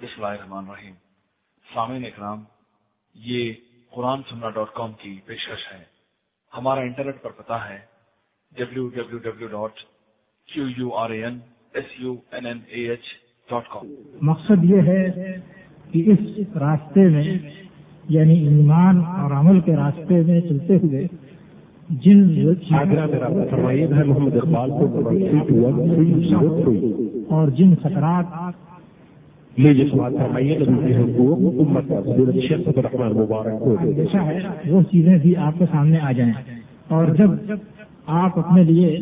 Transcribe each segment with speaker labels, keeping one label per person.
Speaker 1: بسم اللہ الرحمن الرحیم۔ سامعین اکرام یہ قرآن سننا ڈاٹ کام کی پیشکش ہے۔ ہمارا انٹرنیٹ پر پتا ہے W W W dot Q U R A N S U N N A H dot com
Speaker 2: مقصد یہ ہے کہ اس راستے میں یعنی ایمان اور عمل کے راستے میں چلتے ہوئے جن
Speaker 3: محمد اقبال کو
Speaker 2: اور جن خطرات
Speaker 3: لیجیے سوال فرمائیے نبی کے حقوق امت کا حضرت شیخ الرحمن مبارک کو
Speaker 2: اچھا ہے، وہ چیزیں بھی آپ کے سامنے آ جائیں۔ اور جب آپ اپنے لیے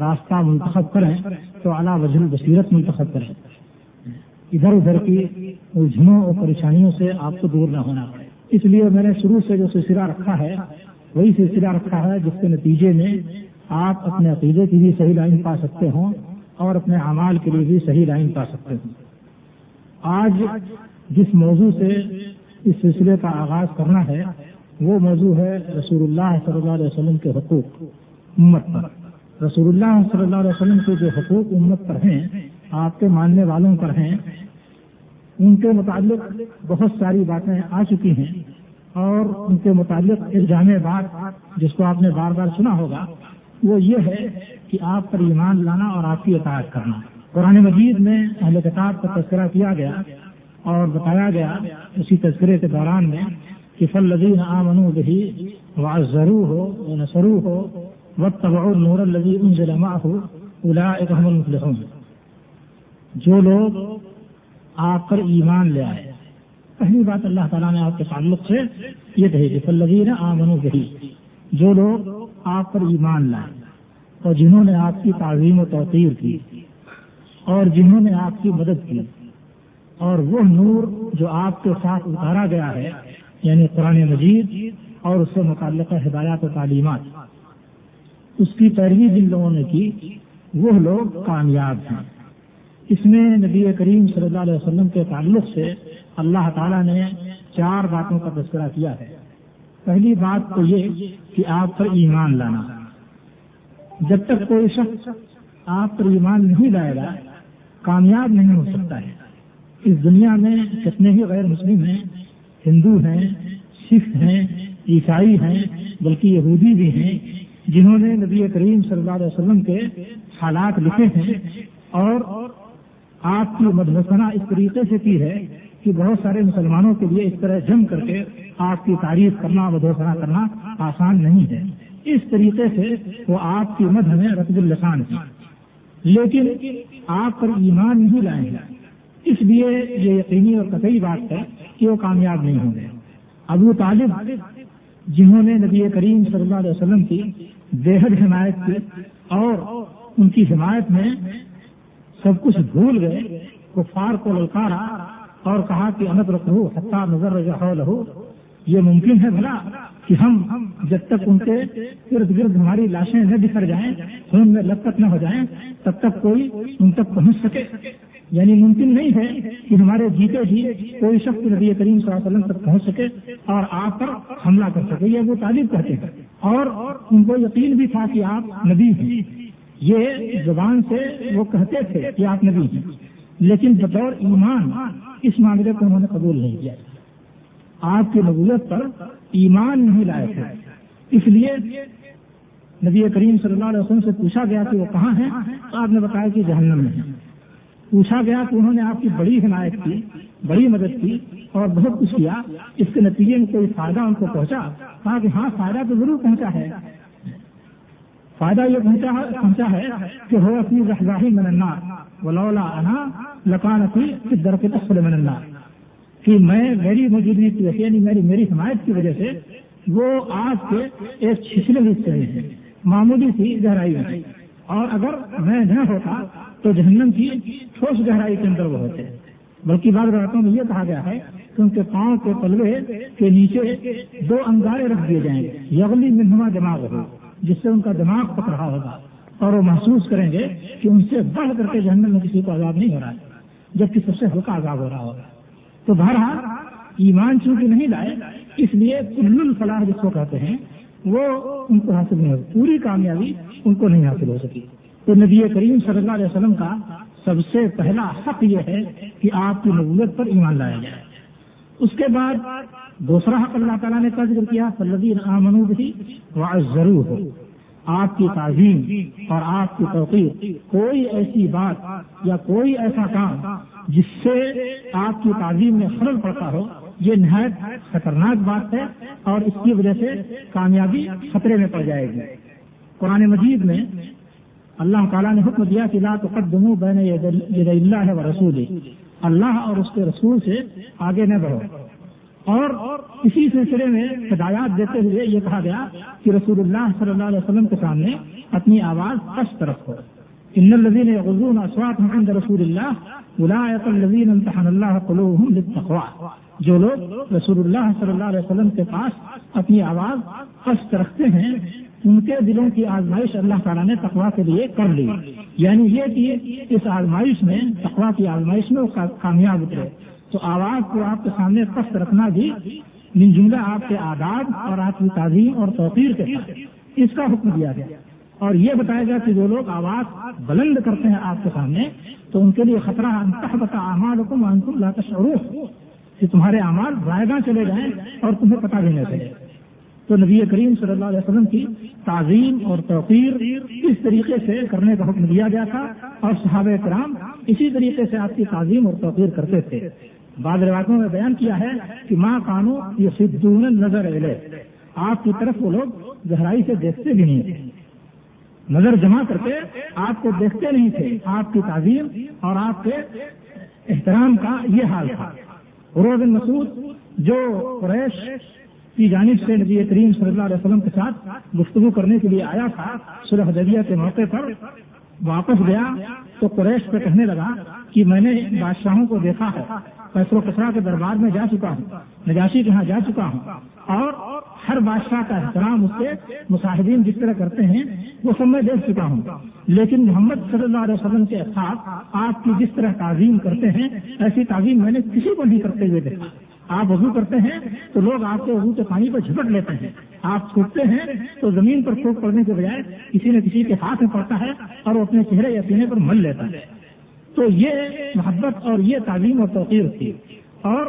Speaker 2: راستہ منتخب کریں، تو اعلیٰ وزن بصیرت منتخب کریں۔ ادھر ادھر کی الجھنوں اور پریشانیوں سے آپ کو دور نہ ہونا پڑے۔ اس لیے میں نے شروع سے جو سلسلہ رکھا ہے، وہی سلسلہ رکھا ہے، جس کے نتیجے میں آپ اپنے عقیدے کی بھی صحیح لائن پا سکتے ہوں اور اپنے اعمال کے لیے بھی صحیح لائن پا سکتے ہوں۔ آج جس موضوع سے اس سلسلے کا آغاز کرنا ہے، وہ موضوع ہے رسول اللہ صلی اللہ علیہ وسلم کے حقوق امت پر۔ رسول اللہ صلی اللہ علیہ وسلم کے جو حقوق امت پر ہیں، آپ کے ماننے والوں پر ہیں، ان کے متعلق بہت ساری باتیں آ چکی ہیں۔ اور ان کے متعلق ایک جامع بات جس کو آپ نے بار بار سنا ہوگا، وہ یہ ہے کہ آپ پر ایمان لانا اور آپ کی اطاعت کرنا۔ قرآن مجید میں اہل کتاب کا تذکرہ کیا گیا اور بتایا گیا اسی تذکرے کے دوران میں کہ فل لذیذ آمن بہی و ضرور ہو نسرو ہو و تبع نور الزی ان جلما ہو الا جو لوگ آپ پر ایمان لے آئے پہلی بات اللہ تعالیٰ نے آپ کے تعلق سے یہ کہی کہ فلزین آمن بہی جو لوگ آپ پر ایمان لائے اور جنہوں نے آپ کی تعظیم و توقیر کی اور جنہوں نے آپ کی مدد کی۔ اور وہ نور جو آپ کے ساتھ اتارا گیا ہے یعنی قرآن مجید اور اس سے متعلقہ ہدایات و تعلیمات۔ اس کی پیروی جن لوگوں نے کی، وہ لوگ کامیاب ہیں۔ اس میں نبی کریم صلی اللہ علیہ وسلم کے تعلق سے اللہ تعالیٰ نے چار باتوں کا تذکرہ کیا ہے۔ پہلی بات تو یہ کہ آپ پر ایمان لانا۔ جب تک کوئی شخص آپ پر ایمان نہیں لائے گا کامیاب نہیں ہو سکتا ہے۔ اس دنیا میں کتنے ہی غیر مسلم ہیں، ہندو ہیں، سکھ ہیں، عیسائی ہیں، بلکہ یہودی بھی ہیں، جنہوں نے نبی کریم صلی اللہ علیہ وسلم کے حالات لکھے ہیں اور آپ کی مدھوسنا اس طریقے سے کی ہے کہ بہت سارے مسلمانوں کے لیے اس طرح جم کر کے آپ کی تعریف کرنا مدھوسنا کرنا آسان نہیں ہے۔ اس طریقے سے وہ آپ کی مدھ میں رقب السان ہے لیکن آپ پر ایمان نہیں لائیں گے۔ اس لیے یہ یقینی اور قطعی بات ہے کہ وہ کامیاب نہیں ہوں گے۔ ابو طالب، جنہوں نے نبی کریم صلی اللہ علیہ وسلم کی بےحد حمایت کی اور ان کی حمایت میں سب کچھ بھول گئے، کفار کو للکارا اور کہا کہ انت رکھو حتہ نظر لہو یہ ممکن ہے بھلا کہ ہم جب تک ان کے ارد گرد ہماری لاشیں نہ بکھر جائیں، خون میں لپت نہ ہو جائیں، تب تک کوئی ان تک پہنچ سکے۔ یعنی ممکن نہیں ہے کہ ہمارے جیتے جی کوئی شخص نبی کریم صلی اللہ علیہ وسلم تک پہنچ سکے اور آپ پر حملہ کر سکے، یہ وہ تعلیم کہتے ہیں۔ اور ان کو یقین بھی تھا کہ آپ نبی ہیں۔ یہ زبان سے وہ کہتے تھے کہ آپ نبی ہیں۔ لیکن بطور ایمان اس معاملے کو انہوں نے قبول نہیں کیا۔ آپ کی نبوت پر ایمان نہیں لائے تھے۔ اس لیے نبی کریم صلی اللہ علیہ وسلم سے پوچھا گیا کہ وہ کہاں ہیں؟ تو آپ نے بتایا کہ جہنم میں پوچھا گیا کہ انہوں نے آپ کی بڑی حمایت کی، بڑی مدد کی اور بہت کچھ کیا۔ اس کے نتیجے میں کوئی فائدہ ان کو پہنچا؟ کہا کہ ہاں فائدہ تو ضرور پہنچا ہے۔ فائدہ یہ پہنچا ہے کہ ہو اپنی رحضاہی مننا ولولا انا لکان اپنی درخت مننا کہ میں میری موجودگی کی وجہ یعنی میری میری حمایت کی وجہ سے وہ آج کے ایک چھچلے حصے میں ہے معمولی سی گہرائی میں۔ اور اگر میں نہ ہوتا تو جہنم کی ٹھوس گہرائی کے اندر وہ ہوتے۔ بلکہ بعض راتوں میں یہ کہا گیا ہے کہ ان کے پاؤں کے پلوے کے نیچے دو انگارے رکھ دیے جائیں گے۔ یغلی منہما دماغ ہو جس سے ان کا دماغ پک رہا ہوگا۔ اور وہ محسوس کریں گے کہ ان سے بڑھ کر کے جہنم میں کسی کو عذاب نہیں ہو رہا ہے، جبکہ سب سے ہلکا عذاب ہو رہا ہوگا۔ تو بہرحال ایمان چونکہ نہیں لائے، اس لیے کل الفلاح جس کو کہتے ہیں، وہ ان کو حاصل نہیں ہو پوری کامیابی ان کو نہیں حاصل ہو سکی۔ تو نبی کریم صلی اللہ علیہ وسلم کا سب سے پہلا حق یہ ہے کہ آپ کی نبوت پر ایمان لایا جائے۔ اس کے بعد دوسرا حق اللہ تعالیٰ نے کا ذکر کیا فلدین آمنو بھی ضرور ہو آپ کی تعظیم اور آپ کی توقیر کوئی ایسی بات یا کوئی ایسا کام جس سے آپ کی تعظیم میں خلل پڑتا ہو، یہ نہایت خطرناک بات ہے اور اس کی وجہ سے کامیابی خطرے میں پڑ جائے گی۔ قرآن مجید میں اللہ تعالیٰ نے حکم دیا کہ لا تقدموا بین ید اللہ و رسول اللہ اور اس کے رسول سے آگے نہ بڑھو۔ اور اسی سلسلے میں ہدایات دیتے ہوئے یہ کہا گیا کہ رسول اللہ صلی اللہ علیہ وسلم کے سامنے اپنی آواز پست رکھو۔ ان الذين يغضون اصواتهم عند رسول الله اولئك الذين امتحن الله قلوبهم للتقوى. جو لوگ رسول اللہ صلی اللہ علیہ وسلم کے پاس اپنی آواز پست رکھتے ہیں، ان کے دلوں کی آزمائش اللہ تعالیٰ نے تقوا کے لیے کر لی۔ یعنی یہ کہ اس آزمائش میں تقوا کی آزمائش میں وہ کامیاب اترے۔ تو آواز کو آپ کے سامنے پست رکھنا بھی من جملہ آپ کے آداب اور آپ کی تعظیم اور توقیر کے ساتھ۔ اس کا حکم دیا گیا۔ اور یہ بتایا گیا کہ جو لوگ آواز بلند کرتے ہیں آپ کے سامنے، تو ان کے لیے خطرہ انتہبتا اعمال حکم انتم لا تشعرون۔ کہ تمہارے اعمال رائے چلے جائیں اور تمہیں پتہ بھی نہ چلے۔ تو نبی کریم صلی اللہ علیہ وسلم کی تعظیم اور توقیر اس طریقے سے کرنے کا حکم دیا گیا تھا اور صحابہ کرام اسی طریقے سے آپ کی تعظیم اور توقیر کرتے تھے۔ بعض روایتوں میں بیان کیا ہے کہ ماں کانو یہ سدون نظر علیہ آپ کی طرف وہ لوگ گہرائی سے دیکھتے بھی نہیں تھے نظر جمع کر کے آپ کو دیکھتے نہیں تھے، آپ کی تعظیم اور آپ کے احترام کا یہ حال تھا۔ روز مسعود، جو قریش کی جانب سے نبی کریم صلی اللہ علیہ وسلم کے ساتھ گفتگو کرنے کے لیے آیا تھا سلح حدیبیہ کے موقع پر واپس گیا تو قریش پہ کہنے لگا کہ میں نے بادشاہوں کو دیکھا ہے، فیصل و کسرا کے دربار میں جا چکا ہوں، نجاشی کے یہاں جا چکا ہوں اور ہر بادشاہ کا احترام اس کے مصاحبین جس طرح کرتے ہیں، وہ سب میں دیکھ چکا ہوں۔ لیکن محمد صلی اللہ علیہ وسلم کے ساتھ آپ کی جس طرح تعظیم کرتے ہیں، ایسی تعظیم میں نے کسی کو نہیں کرتے ہوئے دیکھا۔ آپ وضو کرتے ہیں تو لوگ آپ کے وضو کے پانی پر جھپٹ لیتے ہیں۔ آپ چھوٹتے ہیں تو زمین پر پھوک پڑنے کے بجائے کسی نہ کسی کے ہاتھ میں پڑتا ہے اور وہ اپنے چہرے یا سینے پر مل لیتا ہے۔ تو یہ محبت اور یہ تعلیم اور توقیر تھی۔ اور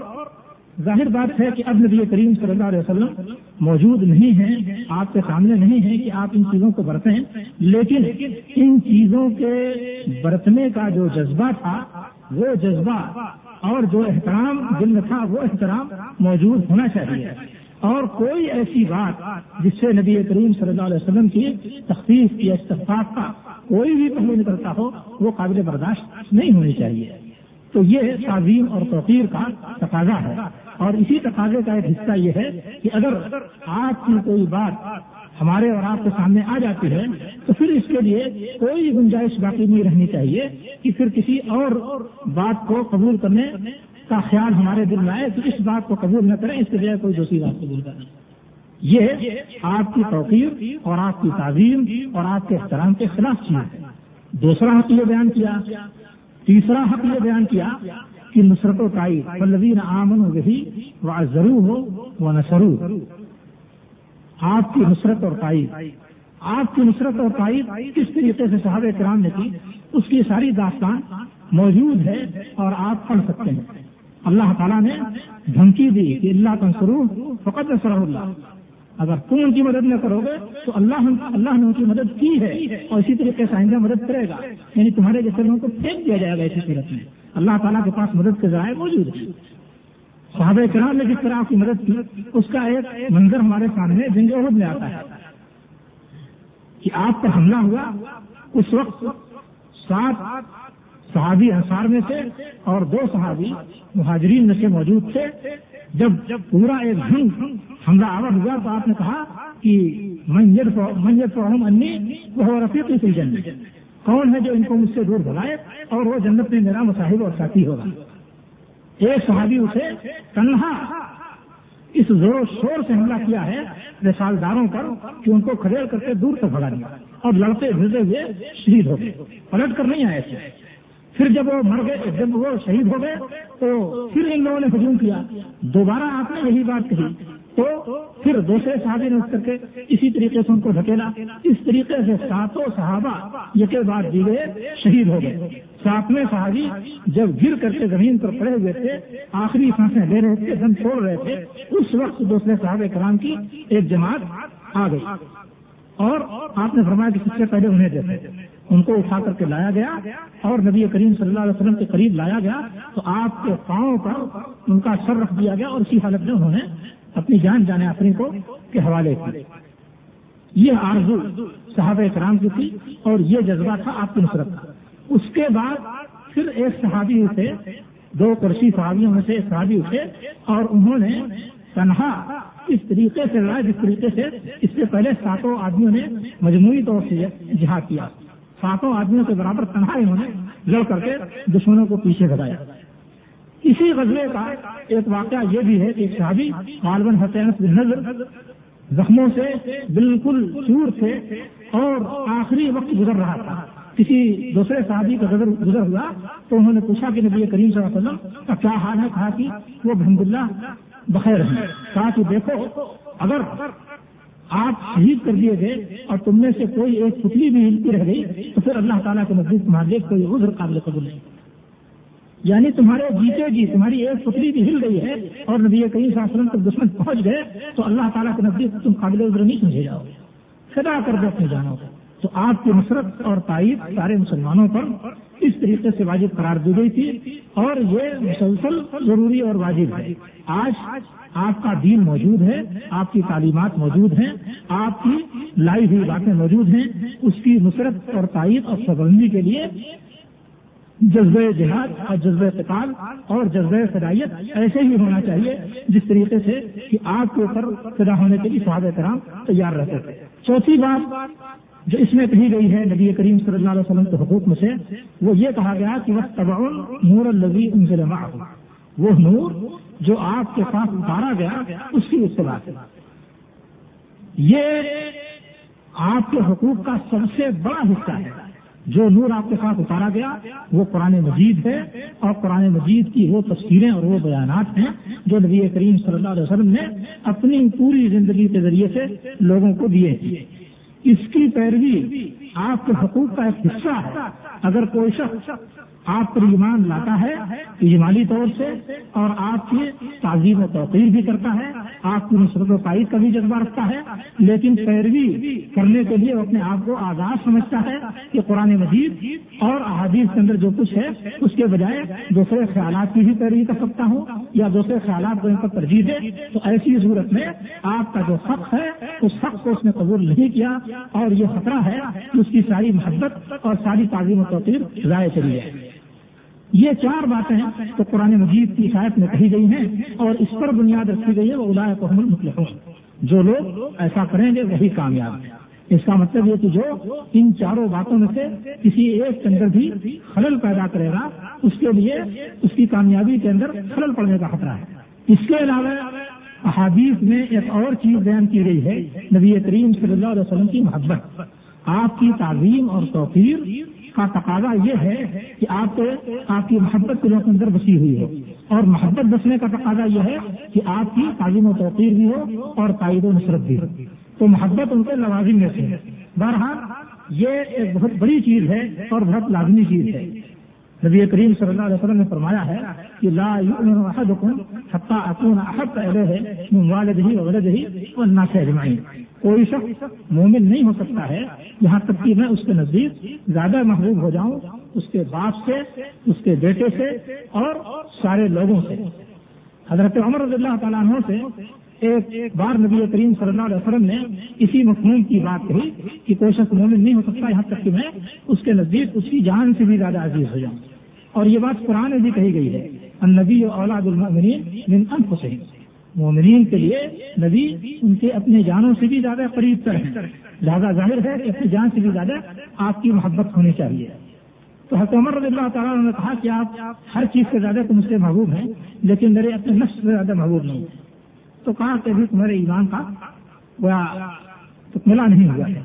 Speaker 2: ظاہر بات ہے کہ اب نبی کریم صلی اللہ علیہ وسلم موجود نہیں ہیں، آپ کے سامنے نہیں ہے کہ آپ ان چیزوں کو برتیں۔ لیکن ان چیزوں کے برتنے کا جو جذبہ تھا، وہ جذبہ اور جو احترام دل میں تھا، وہ احترام موجود ہونا چاہیے۔ اور کوئی ایسی بات جس سے نبی کریم صلی اللہ علیہ وسلم کی تخفیف یا استفاق کا کوئی بھی پہلو نکلتا ہو، وہ قابل برداشت نہیں ہونی چاہیے۔ تو یہ تعظیم اور توقیر کا تقاضا ہے۔ اور اسی تقاضے کا ایک حصہ یہ ہے کہ اگر آپ کی کوئی بات ہمارے اور آپ کے سامنے آ جاتی ہے، تو پھر اس کے لیے کوئی گنجائش باقی نہیں رہنی چاہیے کہ پھر کسی اور بات کو قبول کرنے کا خیال ہمارے دل میں آئے تو اس بات کو قبول نہ کریں، اس کے بجائے کوئی دوسری بات قبول کریں۔ یہ آپ کی توقیر اور آپ کی تعظیم اور آپ کے احترام کے خلاف چیز ہے۔ دوسرا حق یہ بیان کیا، تیسرا حق یہ بیان کیا کہ نصرت و تائید۔ پلوین آمن وہی وہ ضرور ہو وہ نسرو آپ کی نصرت اور تائید۔ آپ کی نصرت اور تائید کس طریقے سے صحابہ کرام نے کی؟ اس کی ساری داستان موجود ہے اور آپ پڑھ سکتے ہیں۔ اللہ تعالیٰ نے دھمکی دی کہ اللہ کا سرو فقط نصر اللہ۔ اگر تم ان کی مدد نہ کرو گے تو اللہ اللہ نے ان کی مدد کی ہے اور اسی طریقے سے آئندہ مدد کرے گا۔ یعنی تمہارے جیسے لوگوں کو پھینک دیا جائے گا اسی صورت میں۔ اللہ تعالیٰ کے پاس مدد کے ذرائع موجود ہیں۔ صحابہ کرام نے جس طرح آپ کی مدد کی، اس کا ایک منظر ہمارے سامنے جنگ عہد میں آتا ہے کہ آپ پر حملہ ہوا۔ اس وقت سات صحابی انصار میں سے اور دو صحابی مہاجرین میں سے موجود تھے۔ جب جب پورا ایک جنگ حملہ آور ہوا تو آپ نے کہا کہ منجر فہم انی وہ رفیقی سے جنگ کون ہے جو ان کو مجھ سے دور بلائے اور وہ جنت میں میرا مصاحب اور ساتھی ہوگا؟ ایک صحابی اسے تنہا اس زور و شور سے حملہ کیا ہے رسالداروں پر کہ ان کو کھڑے کر کے دور تک بھگا دیا اور لڑتے بھرتے ہوئے شہید ہو گئے۔ پلٹ کر نہیں آئے تھے۔ پھر جب وہ مر گئے، جب وہ شہید ہو گئے، تو پھر ان لوگوں نے ہجوم کیا۔ دوبارہ آپ نے یہی بات کہی۔ تو پھر دوسرے صحابی نے اٹھ کر کے اسی طریقے سے ان کو دھکیلا۔ اس طریقے سے ساتوں صحابہ یہ بعد دی گئے شہید ہو گئے۔ ساتویں صحابی جب گر کر کے زمین پر پڑے ہوئے تھے، آخری سانسیں لے رہے تھے، دم چھوڑ رہے تھے، اس وقت دوسرے صحابہ کرام کی ایک جماعت آ گئی۔ اور آپ نے فرمایا کہ سب سے پہلے انہیں دیتے ان کو اٹھا کر کے لایا گیا اور نبی کریم صلی اللہ علیہ وسلم کے قریب لایا گیا۔ تو آپ کے پاؤں پر ان کا سر رکھ دیا گیا اور اسی حالت میں انہوں نے اپنی جان جانے آفری کو کے حوالے کیے یہ آرزو صحابہ کرام کی تھی اور یہ جذبہ تھا آپ کی نصرت کا۔ اس کے بعد پھر ایک صحابی اٹھے، دو کرسی صحابیوں میں سے ایک صحابی اٹھے اور انہوں نے تنہا اس طریقے سے لڑا جس طریقے سے اس سے پہلے ساتوں آدمیوں نے مجموعی طور سے جہاد کیا۔ ساتوں آدمیوں کے برابر تنہا انہوں نے لڑ کر کے دشمنوں کو پیچھے گھٹایا اسی غزلے کا ایک واقعہ یہ بھی ہے کہ صحابی غالباً حسین بن نظر زخموں سے بالکل چور تھے اور آخری وقت گزر رہا تھا۔ کسی دوسرے صحابی کا گزر گزر ہوا تو انہوں نے پوچھا کہ نبی کریم صلی اللہ علیہ وسلم کا کیا حال ہے؟ کہا کہ وہ الحمد اللہ بخیر ہیں۔ کہا کہ دیکھو، اگر آپ شہید کر دیے گئے اور تم میں سے کوئی ایک پتلی بھی ہلتی رہ گئی تو پھر اللہ تعالیٰ کے نزدیک تمہارے کوئی عذر قابل قبول نہیں۔ یعنی تمہارے جیتے جی تمہاری ایک پتلی بھی ہل گئی ہے اور نبی کئی وسلم تک دشمن پہنچ گئے، تو اللہ تعالیٰ کے نزدیک تم قابل عذر نہیں سمجھے جاؤ گے۔ فدا کر دو اپنے جانو گے تو آپ کی نصرت اور تائید سارے مسلمانوں پر اس طریقے سے واجب قرار دی گئی تھی اور یہ مسلسل ضروری اور واجب ہے۔ آج آپ کا دین موجود ہے، آپ کی تعلیمات موجود ہیں، آپ کی لائی ہوئی باتیں موجود ہیں۔ اس کی نصرت اور تائید اور سبندی کے لیے جذبہ جہاد اور جذبہ اعتقال اور جذبہ فدائیت ایسے ہی ہونا چاہیے جس طریقے سے کہ آپ کے اوپر فدا ہونے کے لیے صحابہ کرام تیار رہتے تھے۔ چوتھی بات جو اس میں کہی گئی ہے نبی کریم صلی اللہ علیہ وسلم کے حقوق میں سے، وہ یہ کہا گیا کہ وہ تبع نور الزی ان سے وہ نور جو آپ کے پاس اتارا گیا، اس کی اتباع سے یہ آپ کے حقوق کا سب سے بڑا حصہ ہے۔ جو نور آپ کے ساتھ اتارا گیا، وہ قرآن مجید ہے۔ اور قرآن مجید کی وہ تصویریں اور وہ بیانات ہیں جو نبی کریم صلی اللہ علیہ وسلم نے اپنی پوری زندگی کے ذریعے سے لوگوں کو دیے اس کی پیروی آپ کے حقوق کا ایک حصہ ہے۔ اگر کوئی شخص آپ پر ایمان لاتا ہے، ایمانی طور سے، اور آپ کی تعظیم و توقیر بھی کرتا ہے۔ آپ کی نصرت و پائد کا بھی جذبہ رکھتا ہے۔ لیکن پیروی کرنے کے لیے وہ اپنے آپ کو آزاد سمجھتا ہے کہ قرآن مجید اور احادیث کے اندر جو کچھ ہے، اس کے بجائے دوسرے خیالات کی بھی پیروی کر سکتا ہوں یا دوسرے خیالات کو ان پر ترجیح دے۔ تو ایسی صورت میں آپ کا جو حق ہے، اس حق کو اس نے قبول نہیں کیا، اور یہ خطرہ ہے کہ اس کی ساری محبت اور ساری تعظیم و توقیر ضائع چلی جائے۔ یہ چار باتیں تو قرآن مجید کی شاید میں کہی گئی ہیں اور اس پر بنیاد رکھی گئی ہے وہ ادا کو ہم جو لوگ ایسا کریں گے وہی کامیاب ہیں۔ اس کا مطلب یہ کہ جو ان چاروں باتوں میں سے کسی ایک کے اندر بھی خلل پیدا کرے گا، اس کے لیے اس کی کامیابی کے اندر خلل پڑنے کا خطرہ ہے۔ اس کے علاوہ احادیث میں ایک اور چیز بیان کی گئی ہے، نبی کریم صلی اللہ علیہ وسلم کی محبت۔ آپ کی تعظیم اور توفیر کا تقاضا یہ ہے کہ آپ آپ کی محبت کے لوگوں کے اندر بسی ہوئی ہے اور محبت بسنے کا تقاضا یہ ہے کہ آپ کی تعلیم و توقیر بھی ہو اور تائید و نصرت بھی ہو۔ تو محبت ان کے لوازم میں سے ہے۔ بہرحال یہ ایک بہت بڑی چیز ہے اور بہت لازمی چیز ہے۔ نبی کریم صلی اللہ علیہ وسلم نے فرمایا ہے کہ لا احدکم حتی اکون احب الیہ من والدہ و ولدہ والناس اجمعین۔ کوئی شخص مومن نہیں ہو سکتا ہے یہاں تک کہ میں اس کے نزدیک زیادہ محبوب ہو جاؤں، اس کے باپ سے، اس کے بیٹے سے اور سارے لوگوں سے۔ حضرت عمر رضی اللہ تعالیٰ عنہ سے ایک بار نبی کریم صلی اللہ علیہ وسلم نے اسی مفہوم کی بات کہی کہ کوئی شخص مومن نہیں ہو سکتا یہاں تک کہ میں اس کے نزدیک، اس کی جان سے بھی زیادہ عزیز ہو جاؤں۔ اور یہ بات قرآن میں بھی کہی گئی ہے، النبی اولاد المؤمنین من انفسہم۔ مومنین کے لیے نبی ان کے اپنے جانوں سے بھی زیادہ قریب تر ہیں۔ لہٰذا ظاہر ہے کہ اپنی جان سے بھی زیادہ آپ کی محبت ہونی چاہیے۔ تو عمر رضی اللہ تعالیٰ نے کہا کہ آپ ہر چیز سے زیادہ تم سے محبوب ہیں، لیکن میرے اپنے نفس سے زیادہ محبوب نہیں۔ تو کہا کہ ابھی تمہارے ایمان کا گویا ملا نہیں ہوا ہے۔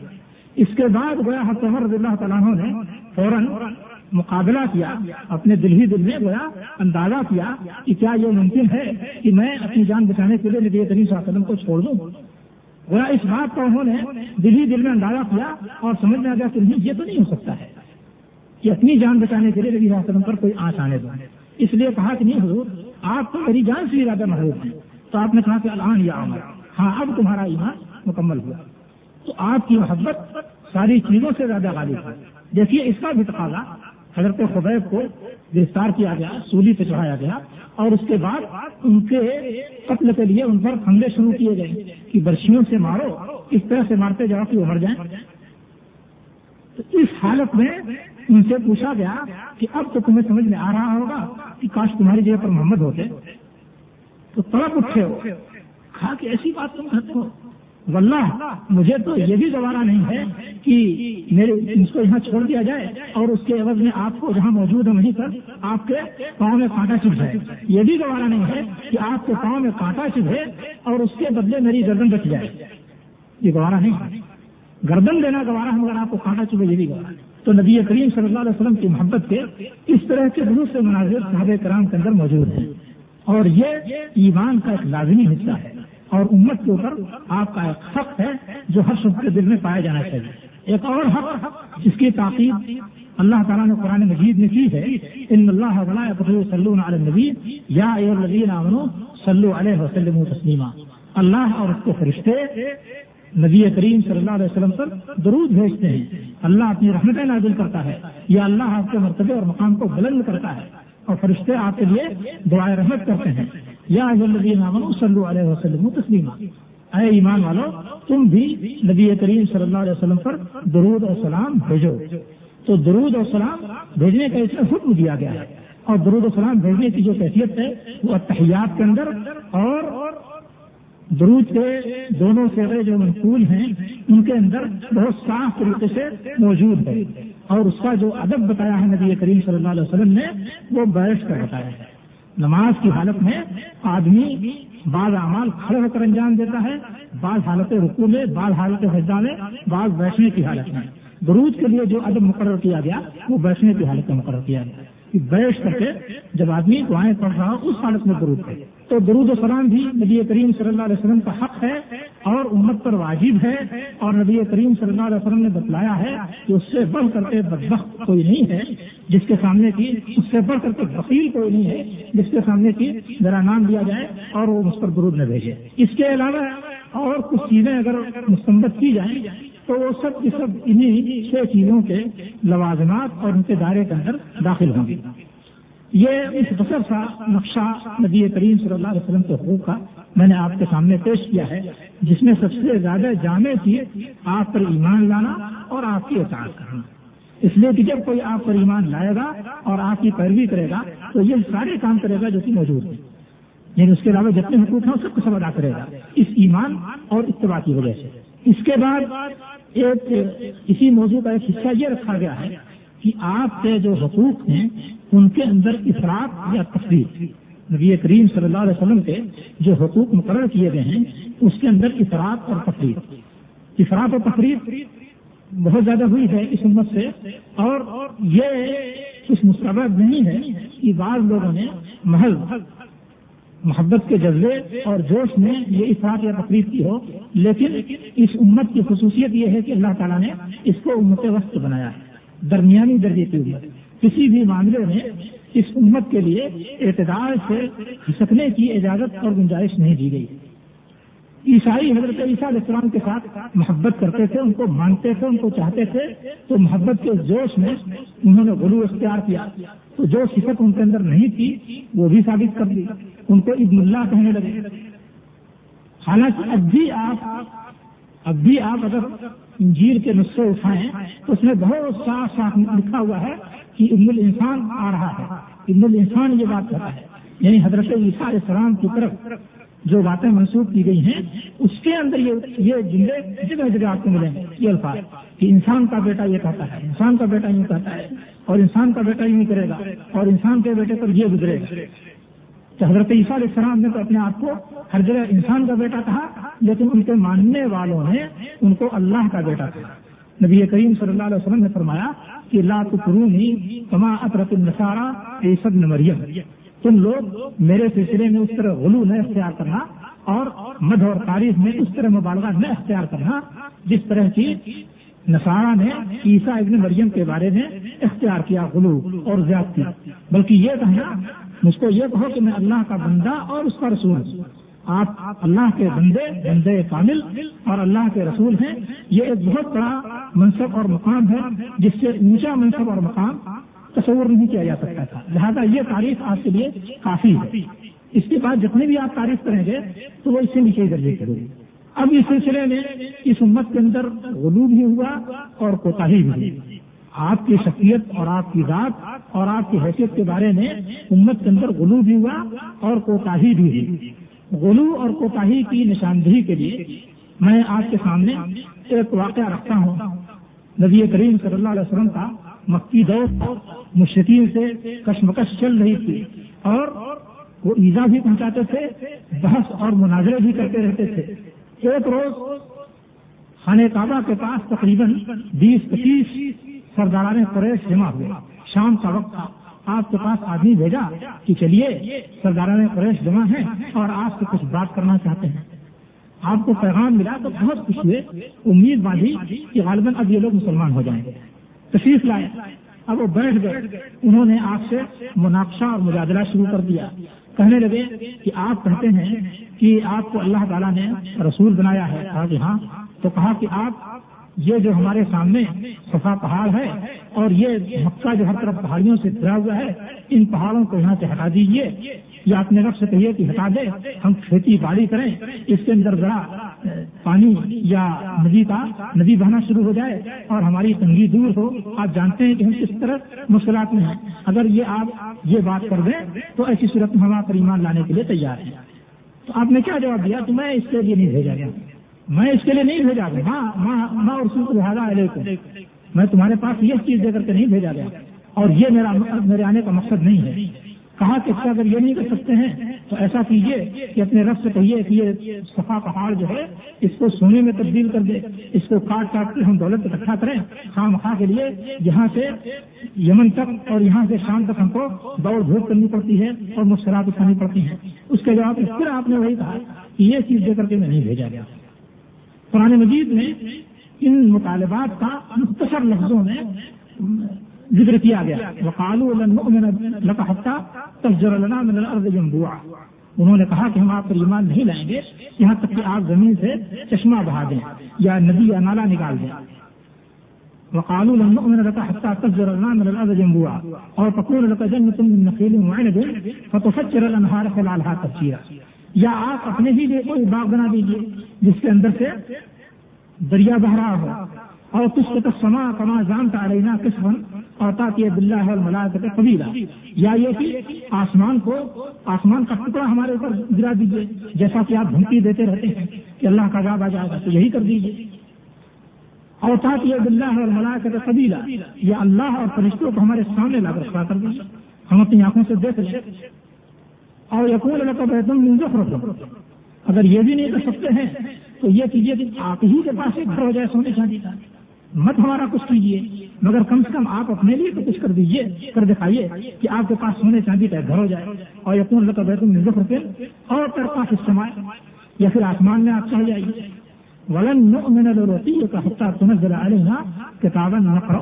Speaker 2: اس کے بعد گویا عمر رضی اللہ تعالیٰ نے فوراً مقابلہ کیا، اپنے دل ہی دل میں گویا، اندازہ کیا کہ کیا یہ ممکن ہے کہ میں اپنی جان بچانے کے لیے نبی کریم صلی اللہ علیہ وسلم کو چھوڑ دوں؟ گویا اس بات کا انہوں نے دل ہی دل میں اندازہ کیا اور سمجھ میں آ گیا کہ نہیں، یہ تو نہیں ہو سکتا ہے کہ اپنی جان بچانے کے لیے نبی صلی اللہ علیہ وسلم پر کوئی آنچ آنے دو۔ اس لیے کہا کہ نہیں حضور، آپ تو میری جان سے بھی زیادہ محروب ہیں۔ تو آپ نے کہا کہ الان یا عمر ہاں اب تمہارا ایمان مکمل ہوا۔ تو آپ کی محبت ساری چیزوں سے زیادہ غالب ہے۔ دیکھیے اس کا بھی تقاضا حضرت خبیب کو گرفتار کیا گیا، سولی پہ چڑھایا گیا اور اس کے بعد ان کے قتل کے لیے ان پر حملے شروع کیے گئے کہ برشیوں سے مارو، اس طرح سے مارتے جاؤ کہ وہ مر جائیں۔ تو اس حالت میں ان سے پوچھا گیا کہ اب تو تمہیں سمجھ میں آ رہا ہوگا کہ کاش تمہاری جگہ پر محمد ہوتے۔ تو تڑپ اٹھے ہو کہا کہ ایسی بات تم کہتے ہو۔ واللہ، مجھے تو یہ بھی گوارا نہیں ہے کہ میرے اس کو یہاں چھوڑ دیا جائے اور اس کے عوض میں آپ کو جہاں موجود ہے وہیں پر آپ کے پاؤں میں کانٹا چپ جائے۔ یہ بھی گوارا نہیں ہے کہ آپ کے پاؤں میں کانٹا چپ ہے اور اس کے بدلے میری گردن رکھ جائے۔ یہ گوارا نہیں ہے۔ گردن دینا گوارا ہے مگر آپ کو کانٹا چپے یہ بھی گوارا تو نبی کریم صلی اللہ علیہ وسلم کی محبت کے اس طرح کے بہت سے مناظر صحابہ کرام کے اندر موجود ہیں۔ اور یہ ایمان کا ایک لازمی حصہ ہے اور امت کے اوپر آپ کا ایک حق ہے جو ہر شخص کے دل میں پایا جانا چاہیے۔ ایک اور حق جس کی تاکید اللہ تعالیٰ نے قرآن مجید میں کی ہے، ان اللہ صلی علیہ نبی یا صلی علیہ وسلم تسلیمہ اللہ اور اس کے فرشتے نبی کریم صلی اللہ علیہ وسلم پر درود بھیجتے ہیں۔ اللہ اپنی رحمتیں نازل کرتا ہے، یا اللہ آپ کے مرتبے اور مقام کو بلند کرتا ہے اور فرشتے آپ کے لیے دعائیں رحمت کرتے ہیں۔ یا صلی علیہ وسلم تسلیمہ اے ایمان والو، تم بھی نبی کریم صلی اللہ علیہ وسلم پر درود اور سلام بھیجو۔ تو درود اور سلام بھیجنے کا اس میں حکم دیا گیا ہے۔ اور درود و سلام بھیجنے کی جو کیفیت ہے، وہ اتحیات کے اندر اور درود کے دونوں سیرے جو منقول ہیں، ان کے اندر بہت صاف طریقے سے موجود ہے اور اس کا جو ادب بتایا ہے نبی کریم صلی اللہ علیہ وسلم نے، وہ بیٹھ کر بتایا ہے۔ نماز کی حالت میں آدمی بعض اعمال کھڑے ہو کر انجام دیتا ہے، بعض حالت رکو میں، بعض حالت حجدہ میں، بعض بیٹھنے کی حالت میں۔ درود کے لیے جو ادب مقرر کیا گیا، وہ بیٹھنے کی حالت میں مقرر کیا گیا۔ کہ بیٹھ کر کے جب آدمی دعائیں پڑھ رہا ہو، اس حالت میں درود کرے تو درود و سلام بھی نبی کریم صلی اللہ علیہ وسلم کا حق ہے اور امت پر واجب ہے اور نبی کریم صلی اللہ علیہ وسلم نے بتلایا ہے کہ اس سے بڑھ کر کے بدبخت کوئی نہیں ہے، جس کے سامنے کی اس سے بڑھ کر کے وکیل کوئی نہیں ہے، جس کے سامنے کی ذرا نام دیا جائے اور وہ اس پر درود نہ بھیجے۔ اس کے علاوہ اور کچھ چیزیں اگر مستمت کی جائیں تو وہ سب کی سب انہیں چھ چیزوں کے لوازمات اور ان کے دائرے کے اندر داخل ہوں گی۔ یہ اس سا نقشہ نبی کریم صلی اللہ علیہ وسلم کے حقوق کا میں نے آپ کے سامنے پیش کیا ہے، جس میں سب سے زیادہ جامع چیز آپ پر ایمان لانا اور آپ کی اطاعت کرنا۔ اس لیے کہ جب کوئی آپ پر ایمان لائے گا اور آپ کی پیروی کرے گا، تو یہ سارے کام کرے گا جو کہ موجود ہے یعنی اس کے علاوہ جتنے حقوق ہیں سب کو سب ادا کرے گا۔ اس ایمان اور اتباع کی وجہ سے۔ اس کے بعد ایک اسی موضوع کا ایک حصہ یہ رکھا گیا ہے کہ آپ کے جو حقوق ہیں ان کے اندر افراد یا تفریح نبی کریم صلی اللہ علیہ وسلم کے جو حقوق مقرر کیے گئے ہیں، اس کے اندر افراد اور تفریح افراد اور تفریح بہت زیادہ ہوئی ہے اس امت سے، اور یہ کچھ مستبد نہیں ہے کہ بعض لوگوں نے محل محبت کے جذبے اور جوش میں یہ افراد یا تقریب کی ہو، لیکن اس امت کی خصوصیت یہ ہے کہ اللہ تعالیٰ نے اس کو امت وقت بنایا ہے۔ درمیانی درجے کی امت۔ کسی بھی معاملے میں اس امت کے لیے اعتدال سے سکنے کی اجازت اور گنجائش نہیں دی گئی۔ عیسائی حضرت عیسیٰ علیہ السلام کے ساتھ محبت کرتے تھے، ان کو مانتے تھے، ان کو چاہتے تھے۔ تو محبت کے جوش میں انہوں نے غلو اختیار کیا۔ تو جو صفت ان کے اندر نہیں تھی، وہ بھی ثابت کر دی۔ ان کو عید اللہ کہنے لگے۔ حالانکہ اب بھی آپ، اب بھی آپ اگر انجیر کے نسخے اٹھائیں تو اس میں بہت صاف صاف لکھا ہوا ہے کہ ابن الانسان آ رہا ہے۔ ابن الانسان یہ بات کر رہا ہے یعنی حضرت عیسیٰ علیہ السلام کی طرف جو باتیں منسوخ کی گئی ہیں، اس کے اندر یہ جملے جگہ جگہ آپ کو ملیں گے، یہ الفاظ کہ انسان کا بیٹا یہ کہتا ہے، انسان کا بیٹا یوں کہتا ہے، اور انسان کا بیٹا یوں کرے گا، اور انسان کے بیٹے پر یہ گزرے گا۔ تو حضرت عیسیٰ علیہ السلام نے تو اپنے آپ کو ہر جگہ انسان کا بیٹا کہا، لیکن ان کے ماننے والوں نے ان کو اللہ کا بیٹا کہا۔ نبی کریم صلی اللہ علیہ وسلم نے فرمایا کہ لا ترونی کما اطرت النسارا سب مریم۔ تم لوگ میرے سلسلے میں اس طرح غلو نہ اختیار کرنا اور مد اور تاریخ میں اس طرح مبالغہ نہ اختیار کرنا جس طرح کی نسارا نے عیسیٰ ابن مریم کے بارے میں اختیار کیا غلو اور زیادتی۔ بلکہ یہ کہنا مجھ کو یہ کہو کہ میں اللہ کا بندہ اور اس کا رسول آپ اللہ کے بندے بندے کامل اور اللہ کے رسول ہیں۔ یہ ایک بہت بڑا منصب اور مقام ہے جس سے اونچا منصب اور مقام تصور نہیں کیا جا سکتا تھا۔ لہٰذا یہ تعریف آپ کے لیے کافی ہے۔ اس کے بعد جتنے بھی آپ تعریف کریں گے تو وہ اس سے نیچے درجے کے ہوگی اب اس سلسلے میں اس امت کے اندر غلو بھی ہوا اور کوتا بھی ہوئی۔ آپ کی شخصیت اور آپ کی ذات اور آپ کی حیثیت کے بارے میں امت کے اندر غلو بھی ہوا اور کوتا بھی ہوئی۔ غلو اور کوتاہی کی نشاندہی کے لیے میں آپ کے سامنے ایک واقعہ رکھتا ہوں۔ نبی کریم صلی اللہ علیہ وسلم کا مکی دور مشکین سے کشمکش چل رہی تھی اور وہ ایزا بھی پہنچاتے تھے، بحث اور مناظرے بھی کرتے رہتے تھے۔ ایک روز خانہ کعبہ کے پاس تقریباً بیس پچیس سرداران قریش جمع ہوئے۔ شام کا وقت تھا۔ آپ کے پاس آدمی بھیجا کہ چلیے، سرداران قریش جمع ہیں اور آپ سے کچھ بات کرنا چاہتے ہیں۔ آپ کو پیغام ملا تو بہت خوش ہوئے۔ امید باندھی کہ غالباً اب یہ لوگ مسلمان ہو جائیں گے۔ تشریف لائے۔ اب وہ بیٹھ گئے۔ انہوں نے آپ سے مناقشہ اور مجادلہ شروع کر دیا۔ کہنے لگے کہ آپ کہتے ہیں کہ آپ کو اللہ تعالیٰ نے رسول بنایا ہے۔ کہا کہ ہاں۔ تو کہا کہ آپ یہ جو ہمارے سامنے صفا پہاڑ ہے اور یہ مکہ جو ہر طرف پہاڑیوں سے گرا ہوا ہے، ان پہاڑوں کو یہاں سے ہٹا دیجیے یا اپنے رب سے کہیے کہ ہٹا دے، ہم کھیتی باڑی کریں، اس کے اندر ذرا پانی یا ندی کا ندی بہنا شروع ہو جائے اور ہماری تنگی دور ہو۔ آپ جانتے ہیں کہ ہم کس طرح مشکلات میں ہیں۔ اگر یہ آپ یہ بات کر دیں تو ایسی صورت میں ہم پر ایمان لانے کے لیے تیار ہیں۔ تو آپ نے کیا جواب دیا؟ تو میں اس کے لیے نہیں بھیجا گیا۔ میں اس کے لیے نہیں بھیجا گیا۔ ماں اور میں تمہارے پاس یہ چیز دے کر کے نہیں بھیجا گیا۔ اور یہ میرا میرے آنے کا مقصد نہیں ہے۔ کہا کہ اگر یہ نہیں کر سکتے ہیں، تو ایسا کیجیے کہ اپنے رب سے کہیے کہ یہ صفا پہاڑ جو ہے، اس کو سونے میں تبدیل کر دے۔ اس کو کاٹ کاٹ کے ہم دولت اکٹھا کریں۔ خام خواہ کے لیے یہاں سے یمن تک اور یہاں سے شام تک ہم کو دوڑ دھوپ کرنی پڑتی ہے اور مشکلات اٹھانی پڑتی ہیں۔ اس کے جواب میں پھر آپ نے وہی کہا کہ یہ چیز دے کر کے میں نہیں بھیجا گیا۔ قرآن مجید میں ان مطالبات کا مختصر لفظوں میں ذکر کیا گیا۔ وقالو انہوں نے کہا کہ ہم آپ پر ایمان نہیں لائیں گے، یہاں تک کہ آپ زمین سے چشمہ بہا دیں یا ندی یا نالا نکال دیں۔ وقالوا لن نؤمن لك حتى تفجر لنا من الارض جنبوعا اور تقول لك جنة من نخيل وعنب فتفجر الانهار خلالها تفجيرا۔ یا آپ اپنے ہی لیے کوئی باغ بنا دیجیے جس کے اندر سے دریا بہ رہا ہو اور کچھ کو سما کما جانتا رہنا کس فن اور تاکہ بلّہ اور ملاد قبیلہ۔ یا یہ کہ آسمان کو آسمان کا ٹکڑا ہمارے اوپر گرا دیجیے جیسا کہ آپ دھمکی دیتے رہتے ہیں کہ اللہ کا جاب آ جائے گا تو یہی کر دیجیے اور تاکہ بلّہ اور ملاد قبیلہ، یا اللہ اور فرشتوں کو ہمارے سامنے لا کر کر دیجیے ہم اپنی آنکھوں سے دیکھ لیں۔ اور یقین اللہ کا اگر یہ بھی نہیں کر سکتے ہیں، تو یہ کیجیے کہ آپ ہی کے پاس ایک گھر ہو جائے سونے چاندی کا۔ مت ہمارا کچھ کیجیے مگر کم سے کم آپ اپنے لیے تو کچھ کر دیجیے کر دکھائیے کہ آپ کے پاس سونے چاندی کا گھر ہو جائے۔ اور یقین اللہ کا بیت الزخر پہ اور تر پاس استعمال یا پھر آسمان میں آپ چاہ جائیے۔ ولن نؤمن لروتی کا حصہ تنزل علینا کتابا نقرأ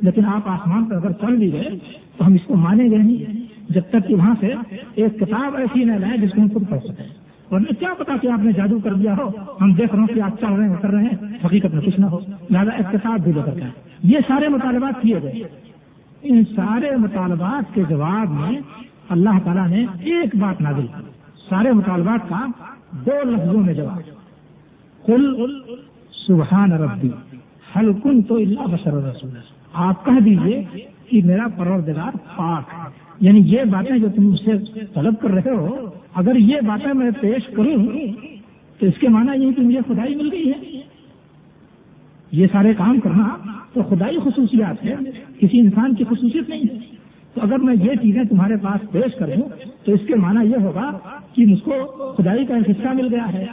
Speaker 2: لیکن آپ آسمان پر اگر چل بھی گئے، تو ہم اس کو مانیں گے نہیں۔ جب تک کہ وہاں سے ایک کتاب ایسی نہ لائے جس کو ہم خود پڑھ سکیں۔ ورنہ کیا پتا کہ آپ نے جادو کر دیا ہو۔ ہم دیکھ رہے ہیں کہ آپ چل رہے ہیں کر رہے ہیں، حقیقت میں کچھ نہ ہو۔ لہٰذا اقتصاد بھی لے کر یہ سارے مطالبات کیے گئے۔ ان سارے مطالبات کے جواب میں اللہ تعالیٰ نے ایک بات نازل کی۔ سارے مطالبات کا دو لفظوں میں جواب۔ کل سبحان ربی حلکن تو اللہ بشر رسول آپ کہہ دیجیے کہ میرا پروردگار پاک یعنی یہ باتیں جو تم سے طلب کر رہے ہو، اگر یہ باتیں میں پیش کروں تو اس کے معنی یہ کہ مجھے خدائی مل گئی ہے۔ یہ سارے کام کرنا تو خدائی خصوصیات ہے کسی انسان کی خصوصیت نہیں ہے۔ تو اگر میں یہ چیزیں تمہارے پاس پیش کروں تو اس کے معنی یہ ہوگا کہ مجھ کو خدائی کا ایک حصہ مل گیا ہے۔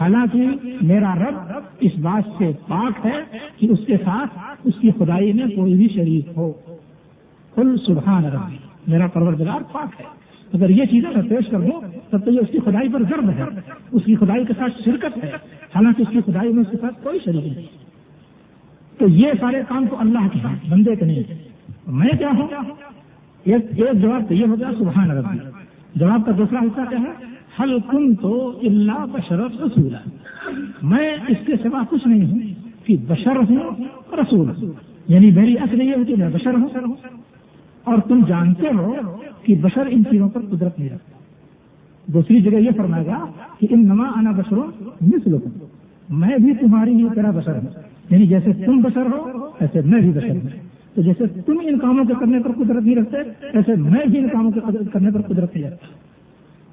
Speaker 2: حالانکہ میرا رب اس بات سے پاک ہے کہ اس کے ساتھ اس کی خدائی میں کوئی بھی شریک ہو۔ کل سبحان ربی۔ میرا پروردگار پاک ہے۔ اگر یہ چیزیں میں پیش کر دوں تب تو یہ اس کی خدائی پر ضرب ہے۔ اس کی خدائی کے ساتھ شرکت ہے۔ حالانکہ اس کی خدائی میں اس کے ساتھ کوئی شریک نہیں۔ تو یہ سارے کام تو اللہ کے ہیں، بندے کے نہیں۔ میں کیا ہوں؟ ایک ایک جواب تو یہ ہو گیا، سبحان ربی۔ جواب کا دوسرا حصہ کیا ہے؟ حل کن تو اللہ بشرف رسول میں اس کے سوا کچھ نہیں ہوں، کہ بشر ہوں رسول۔ یعنی میری اصل یہ ہے کہ میں بشر ہوں۔ اور تم جانتے ہو کہ بشر ان چیزوں پر قدرت نہیں رکھتا۔ دوسری جگہ یہ فرمائے گا کہ ان نما آنا بشروں مثل میں بھی تمہاری ہی طرح بشر ہوں۔ یعنی جیسے تم بشر ہو، ایسے میں بھی بشر ہوں۔ تو جیسے تم ان کاموں کے کرنے پر قدرت نہیں رکھتے، ایسے میں بھی ان کاموں کے کرنے پر قدرت نہیں رکھتا۔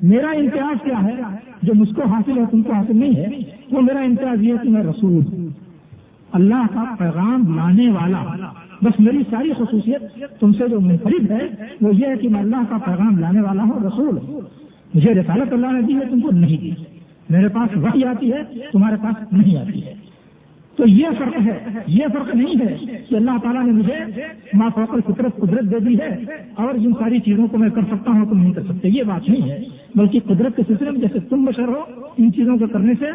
Speaker 2: میرا امتیاز کیا ہے؟ جو مجھ کو حاصل ہے، تم کو حاصل نہیں ہے، وہ میرا امتیاز یہ ہے کہ میں رسول ہوں۔ اللہ کا پیغام لانے والا بس میری ساری خصوصیت تم سے جو منفرد ہے، وہ یہ ہے کہ میں اللہ کا پیغام لانے والا ہوں، رسول ہوں۔ مجھے رسالت اللہ نے دی ہے، تم کو نہیں دی۔ میرے پاس وہی آتی ہے، تمہارے پاس نہیں آتی ہے۔ تو یہ فرق ہے، یہ فرق نہیں ہے کہ اللہ تعالیٰ نے مجھے ماں فوقل فطرت قدرت دے دی ہے اور جن ساری چیزوں کو میں کر سکتا ہوں، تم نہیں کر سکتے۔ یہ بات نہیں ہے، بلکہ قدرت کے سلسلے میں جیسے تم بشر ہو، ان چیزوں کو کرنے سے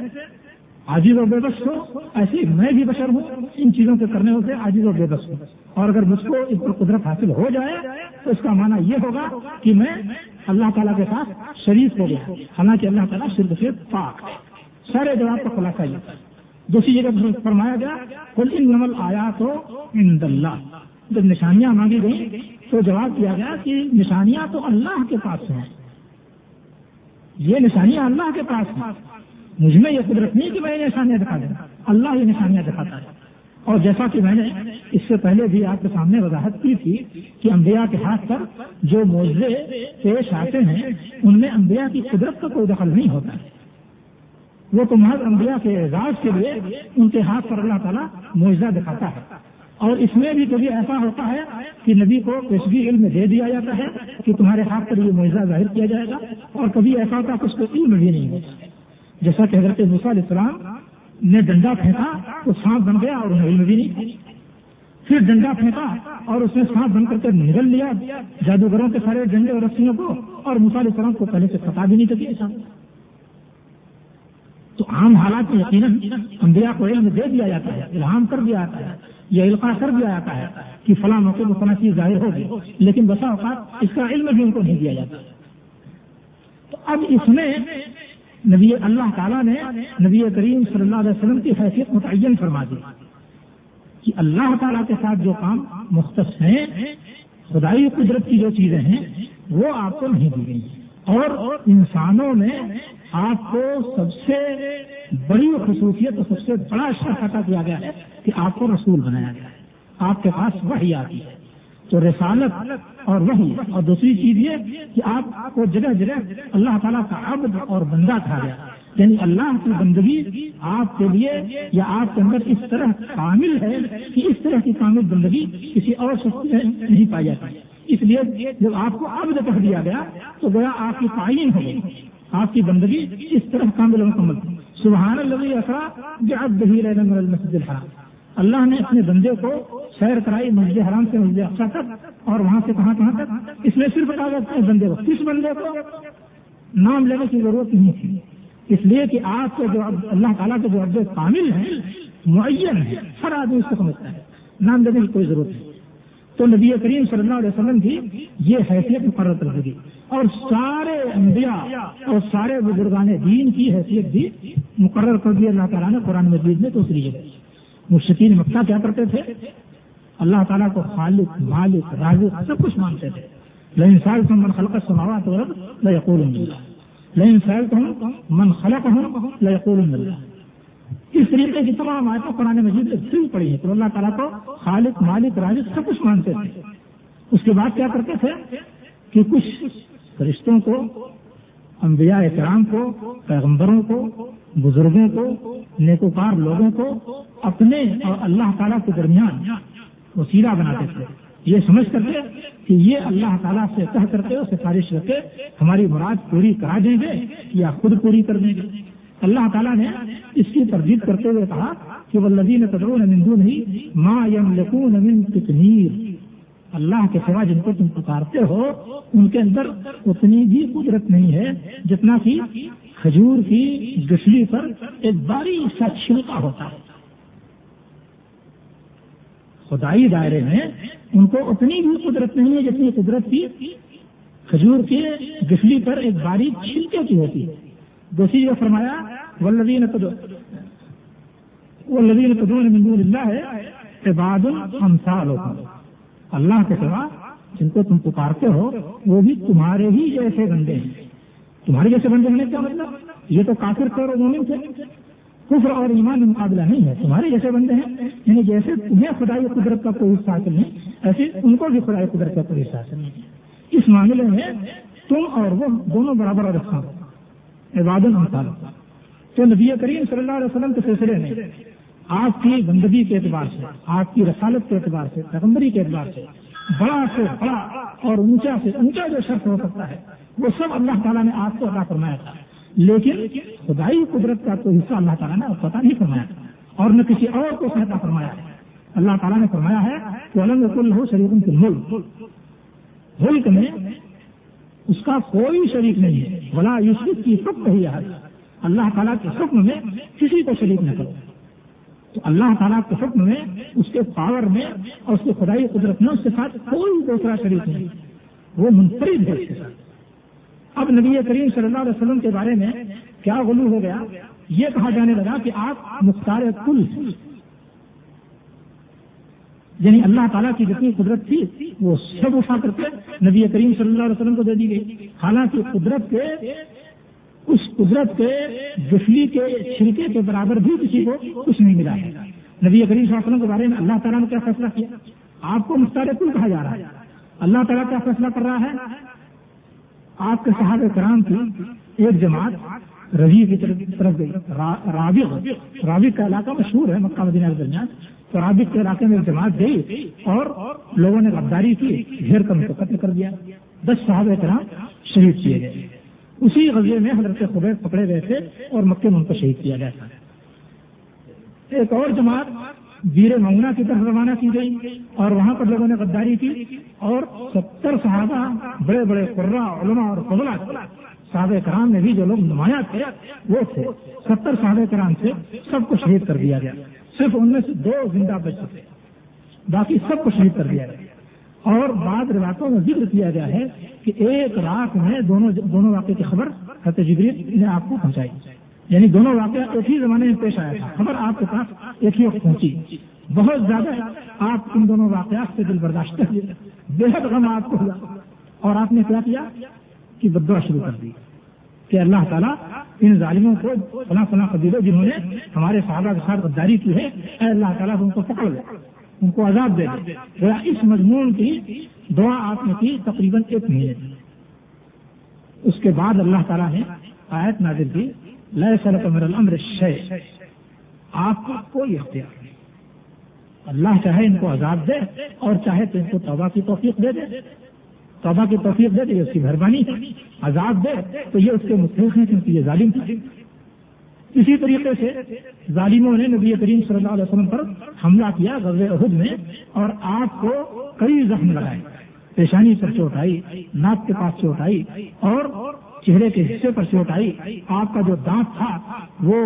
Speaker 2: عاجز و بے بس ہو، ایسے میں بھی بشر ہوں، ان چیزوں کے کرنے سے عاجز و بے بس ہوں۔ اور اگر مجھ کو اس پر قدرت حاصل ہو جائے، تو اس کا معنی یہ ہوگا کہ میں اللہ تعالیٰ کے ساتھ شریف ہو گیا۔ حالانکہ اللہ تعالیٰ صرف سے پاک ہے۔ سارے جواب کا خلاصہ یہ۔ دوسری جگہ فرمایا گیا کل ان نمل آیا تو ان اللہ۔ جب نشانیاں مانگی گئی تو جواب دیا گیا کہ نشانیاں تو اللہ کے پاس ہیں۔ یہ نشانیاں اللہ کے پاس ہیں۔ مجھ میں یہ قدرت نہیں کہ میں یہ نشانیاں دکھا دوں اللہ یہ نشانیاں دکھاتا ہے۔ اور جیسا کہ میں نے اس سے پہلے بھی آپ کے سامنے وضاحت کی تھی کہ انبیاء کے ہاتھ پر جو موضے پیش آتے ہیں، ان میں انبیاء کی قدرت کا کوئی دخل نہیں ہوتا۔ ہے وہ تو محض انبیاء کے اعزاز کے لیے ان کے ہاتھ پر اللہ تعالیٰ معاوضہ دکھاتا ہے۔ اور اس میں بھی کبھی ایسا ہوتا ہے کہ نبی کو پیشگی علم دے دیا جاتا ہے کہ تمہارے ہاتھ پر یہ معاوضہ ظاہر کیا جائے گا اور کبھی ایسا ہوتا ہے کہ اس کو علم بھی نہیں ہوتا۔ جیسا کہ حضرت علیہ السلام نے ڈنڈا پھینکا تو سانپ بن گیا اور انہیں بھی نہیں پھر ڈنڈا پھینکا اور اس نے سانپ بن کر کے نگل لیا جادوگروں کے سارے ڈنڈے اور رسیوں کو اور علیہ السلام کو پہلے سے پتا بھی نہیں تھا۔ تو عام حالات میں یقیناً انبیاء کو علم دے دیا جاتا ہے، الہام کر دیا جاتا ہے یا القاع کر دیا جاتا ہے کہ فلاں موقع میں فلاں چیز ظاہر ہوگی، لیکن بسا اوقات اس کا علم بھی ان کو نہیں دیا جاتا۔ تو اب اس میں نبی اللہ تعالیٰ نے نبی کریم صلی اللہ علیہ وسلم کی حیثیت متعین فرما دی کہ اللہ تعالیٰ کے ساتھ جو کام مختص ہیں، خدائی قدرت کی جو چیزیں ہیں، وہ آپ کو نہیں دی گئی اور انسانوں میں آپ کو سب سے بڑی خصوصیت اور سب سے بڑا شرح عطا کیا گیا ہے کہ آپ کو رسول بنایا گیا ہے۔ آپ کے پاس وہی آتی ہے۔ تو رسالت اور وہی اور دوسری چیز یہ کہ آپ کو جگہ جگہ اللہ تعالیٰ کا عبد اور بندہ کھا گیا۔ یعنی اللہ کی بندگی آپ کے لیے یا آپ کے اندر اس طرح کامل ہے کہ اس طرح کی کامل بندگی کسی اور شخص میں نہیں پائی جاتی۔ اس لیے جب آپ کو عبد کہہ دیا گیا تو گیا آپ کی تعین ہو گئی۔ آپ کی بندگی اس طرح کامل و مکمل۔ سبحان اللہ اثرا جو اب بہیر مسجد الحرام۔ اللہ نے اپنے بندے کو سیر کرائی، مسجد حرام سے مسجد اقسا تک، اور وہاں سے کہاں کہاں تک؟ اس میں صرف کہا بندے کو کس بندے کو نام لینے کی ضرورت نہیں تھی۔ اس لیے کہ آپ کے جو اللہ تعالیٰ کے جو عبد کامل ہیں، معین ہے ہر آدمی اس کو سمجھتا ہے۔ نام لینے کی کوئی ضرورت نہیں۔ تو نبی کریم صلی اللہ علیہ وسلم کی یہ حیثیت مقرر کر دی اور سارے انبیاء اور سارے بزرگان دین کی حیثیت بھی مقرر کر دی۔ اللہ تعالیٰ نے قرآن مجید میں دوسری جگہ مشکین مکہ کیا کرتے تھے؟ اللہ تعالیٰ کو خالق، مالک، رازق سب کچھ مانتے تھے۔ لین سال تو من خلق سماوا تو یقول لین سال تو من خلق ہوں یقول اس طریقے کی تمام آیتیں قرآن مجید سے پھر پڑی ہیں۔ تو اللہ تعالیٰ کو خالق، مالک، رازق سب کچھ مانتے تھے۔ اس کے بعد کیا کرتے تھے؟ کہ کچھ رشتوں کو، انبیاء اکرام کو، پیغمبروں کو، بزرگوں کو، نیکوکار لوگوں کو اپنے اور اللہ تعالیٰ کے درمیان وسیلہ بناتے تھے۔ یہ سمجھ کر کے کہ یہ اللہ تعالیٰ سے کہہ کرتے ہو سفارش کر کے ہماری مراد پوری کرا دیں گے یا خود پوری کر دیں گے۔ اللہ تعالیٰ نے اس کی تردید کرتے ہوئے کہا کہ وہ لذین تدرون مندو نہیں ماں یم لکون من کتنیر اللہ کے سوا جن کو تم پکارتے ہو، ان کے اندر اتنی بھی قدرت نہیں ہے جتنا کہ کھجور کی گسلی پر ایک باری سا چھلکا ہوتا ہے۔ خدائی دائرے میں ان کو اتنی بھی قدرت نہیں ہے جتنی قدرت کی کھجور کے گسلی پر ایک باری چھلکے کی ہوتی ہے۔ دوسری یہ فرمایا ولدین ولدین قدون مندور اللہ ہے عباد الامثال اللہ کے سوا جن کو تم پکارتے ہو، وہ بھی تمہارے ہی جیسے بندے ہیں۔ تمہارے جیسے بندے ہونے کا مطلب یہ تو کافر تھے اور مومن تھے۔ کفر اور ایمان میں مقابلہ نہیں ہے۔ تمہارے جیسے بندے ہیں یعنی جیسے تمہیں خدائی قدرت کا کوئی حصہ حاصل نہیں، ایسے ان کو بھی خدائی قدرت کا کوئی حصہ حاصل نہیں۔ اس معاملے میں تم اور وہ دونوں برابر رکھا۔ عباد المثال تو نبی کریم صلی اللہ علیہ وسلم کے سلسلے میں آپ کی بندگی کے اعتبار سے، آپ کی رسالت کے اعتبار سے، پیغمبری کے اعتبار سے بڑا سے بڑا اور اونچا سے اونچا جو شخص ہو سکتا ہے، وہ سب اللہ تعالیٰ نے آپ کو ادا فرمایا تھا۔ لیکن خدائی قدرت کا کوئی حصہ اللہ تعالیٰ نے پتہ نہیں فرمایا اور نہ کسی اور کو سہتا فرمایا ہے۔ اللہ تعالیٰ نے فرمایا ہے کہ الگ ہو شریف کے ملک ملک میں اس کا کوئی شریک نہیں ہے۔ بلا یوسف کی سب کہی ہے اللہ تعالیٰ کے حکم میں کسی کو شریک نہ کرو۔ تو اللہ تعالیٰ کے حکم میں اس کے پاور میں اور اس کے خدائی قدرت میں اس کے ساتھ کوئی دوسرا شریک نہیں۔ وہ منفرد ہے اس کے ساتھ۔ اب نبی کریم صلی اللہ علیہ وسلم کے بارے میں کیا غلو ہو گیا؟ یہ کہا جانے لگا کہ آپ مختار کل یعنی اللہ تعالیٰ کی جتنی قدرت تھی، وہ سب اٹھا کر کے نبی کریم صلی اللہ علیہ وسلم کو دے دی گئی۔ حالانکہ قدرت کے، اس قدرت کے جفلی کے چھلکے کے برابر بھی کسی کو کچھ نہیں ملا۔ ہے نبی کریم صلی اللہ علیہ وسلم کے بارے میں اللہ تعالیٰ نے کیا فیصلہ کیا؟ آپ کو مختار کل کہا جا رہا ہے۔ اللہ تعالیٰ کیا فیصلہ کر رہا ہے؟ آپ کے صحابہ کرام کی ایک جماعت رضی کی طرف گئی۔ رابق رابق کا علاقہ مشہور ہے مکہ مدینہ کے درمیان۔ تو رابق کے علاقے میں ایک جماعت گئی اور لوگوں نے غداری کی گھیر کر ان کو قتل کر دیا۔ دس صحابہ کرام شہید کیے گئے۔ اسی غزے میں حضرت خبیر پکڑے گئے تھے اور مکے میں ان کو شہید کیا گیا تھا۔ ایک اور جماعت ویر ممنا کی طرف روانہ کی گئی اور وہاں پر لوگوں نے غداری کی اور ستر صحابہ، بڑے بڑے قرا علماء اور قبلا صحابہ کرام میں بھی جو لوگ نمایاں تھے، وہ تھے۔ ستر صحابہ کرام سے سب کو شہید کر دیا گیا۔ صرف ان میں سے دو زندہ بچ سکے باقی سب کو شہید کر دیا گیا۔ اور بعض روایتوں میں ذکر کیا گیا ہے کہ ایک رات میں دونوں دونوں واقعے کی خبر حت جبریل نے آپ کو پہنچائی۔ یعنی دونوں واقعہ ایک ہی زمانے میں پیش آیا تھا۔ خبر آپ کے پاس ایک ہی وقت پہنچی۔ بہت زیادہ آپ ان دونوں واقعات سے دل برداشت کر بے حد غم آپ کو ہوا۔ اور آپ نے کیا کیا؟ کہ بدوا شروع کر دی۔ کہ اللہ تعالیٰ ان ظالموں کو فلاں فلاں قبیلوں جنہوں نے ہمارے صحابہ کے ساتھ غداری کی ہے، اے اللہ تعالیٰ ان کو پکڑ لے ان کو عذاب دے دے۔ اس مضمون کی دعا آپ نے کی تقریباً ایک مہینے کی۔ اس کے بعد اللہ تعالیٰ نے آیت نازل کی۔ لیے سر امر شے آپ کا کوئی اختیار نہیں. اللہ چاہے ان کو عذاب دے اور چاہے تو ان کو توبہ کی توفیق دے دے. توبہ کی توفیق دے دے اس کی مہربانی. عذاب دے تو یہ اس کے متحق ہیں، کیونکہ یہ ظالم تھا اسی طریقے سے ظالموں نے نبی کریم صلی اللہ علیہ وسلم پر حملہ کیا غز عہد میں اور آپ کو کئی زخم لگائے. پیشانی پر چوٹ آئی، ناک کے پاس چوٹ آئی اور چہرے کے حصے پر چوٹ آئی آپ کا جو دانت تھا، وہ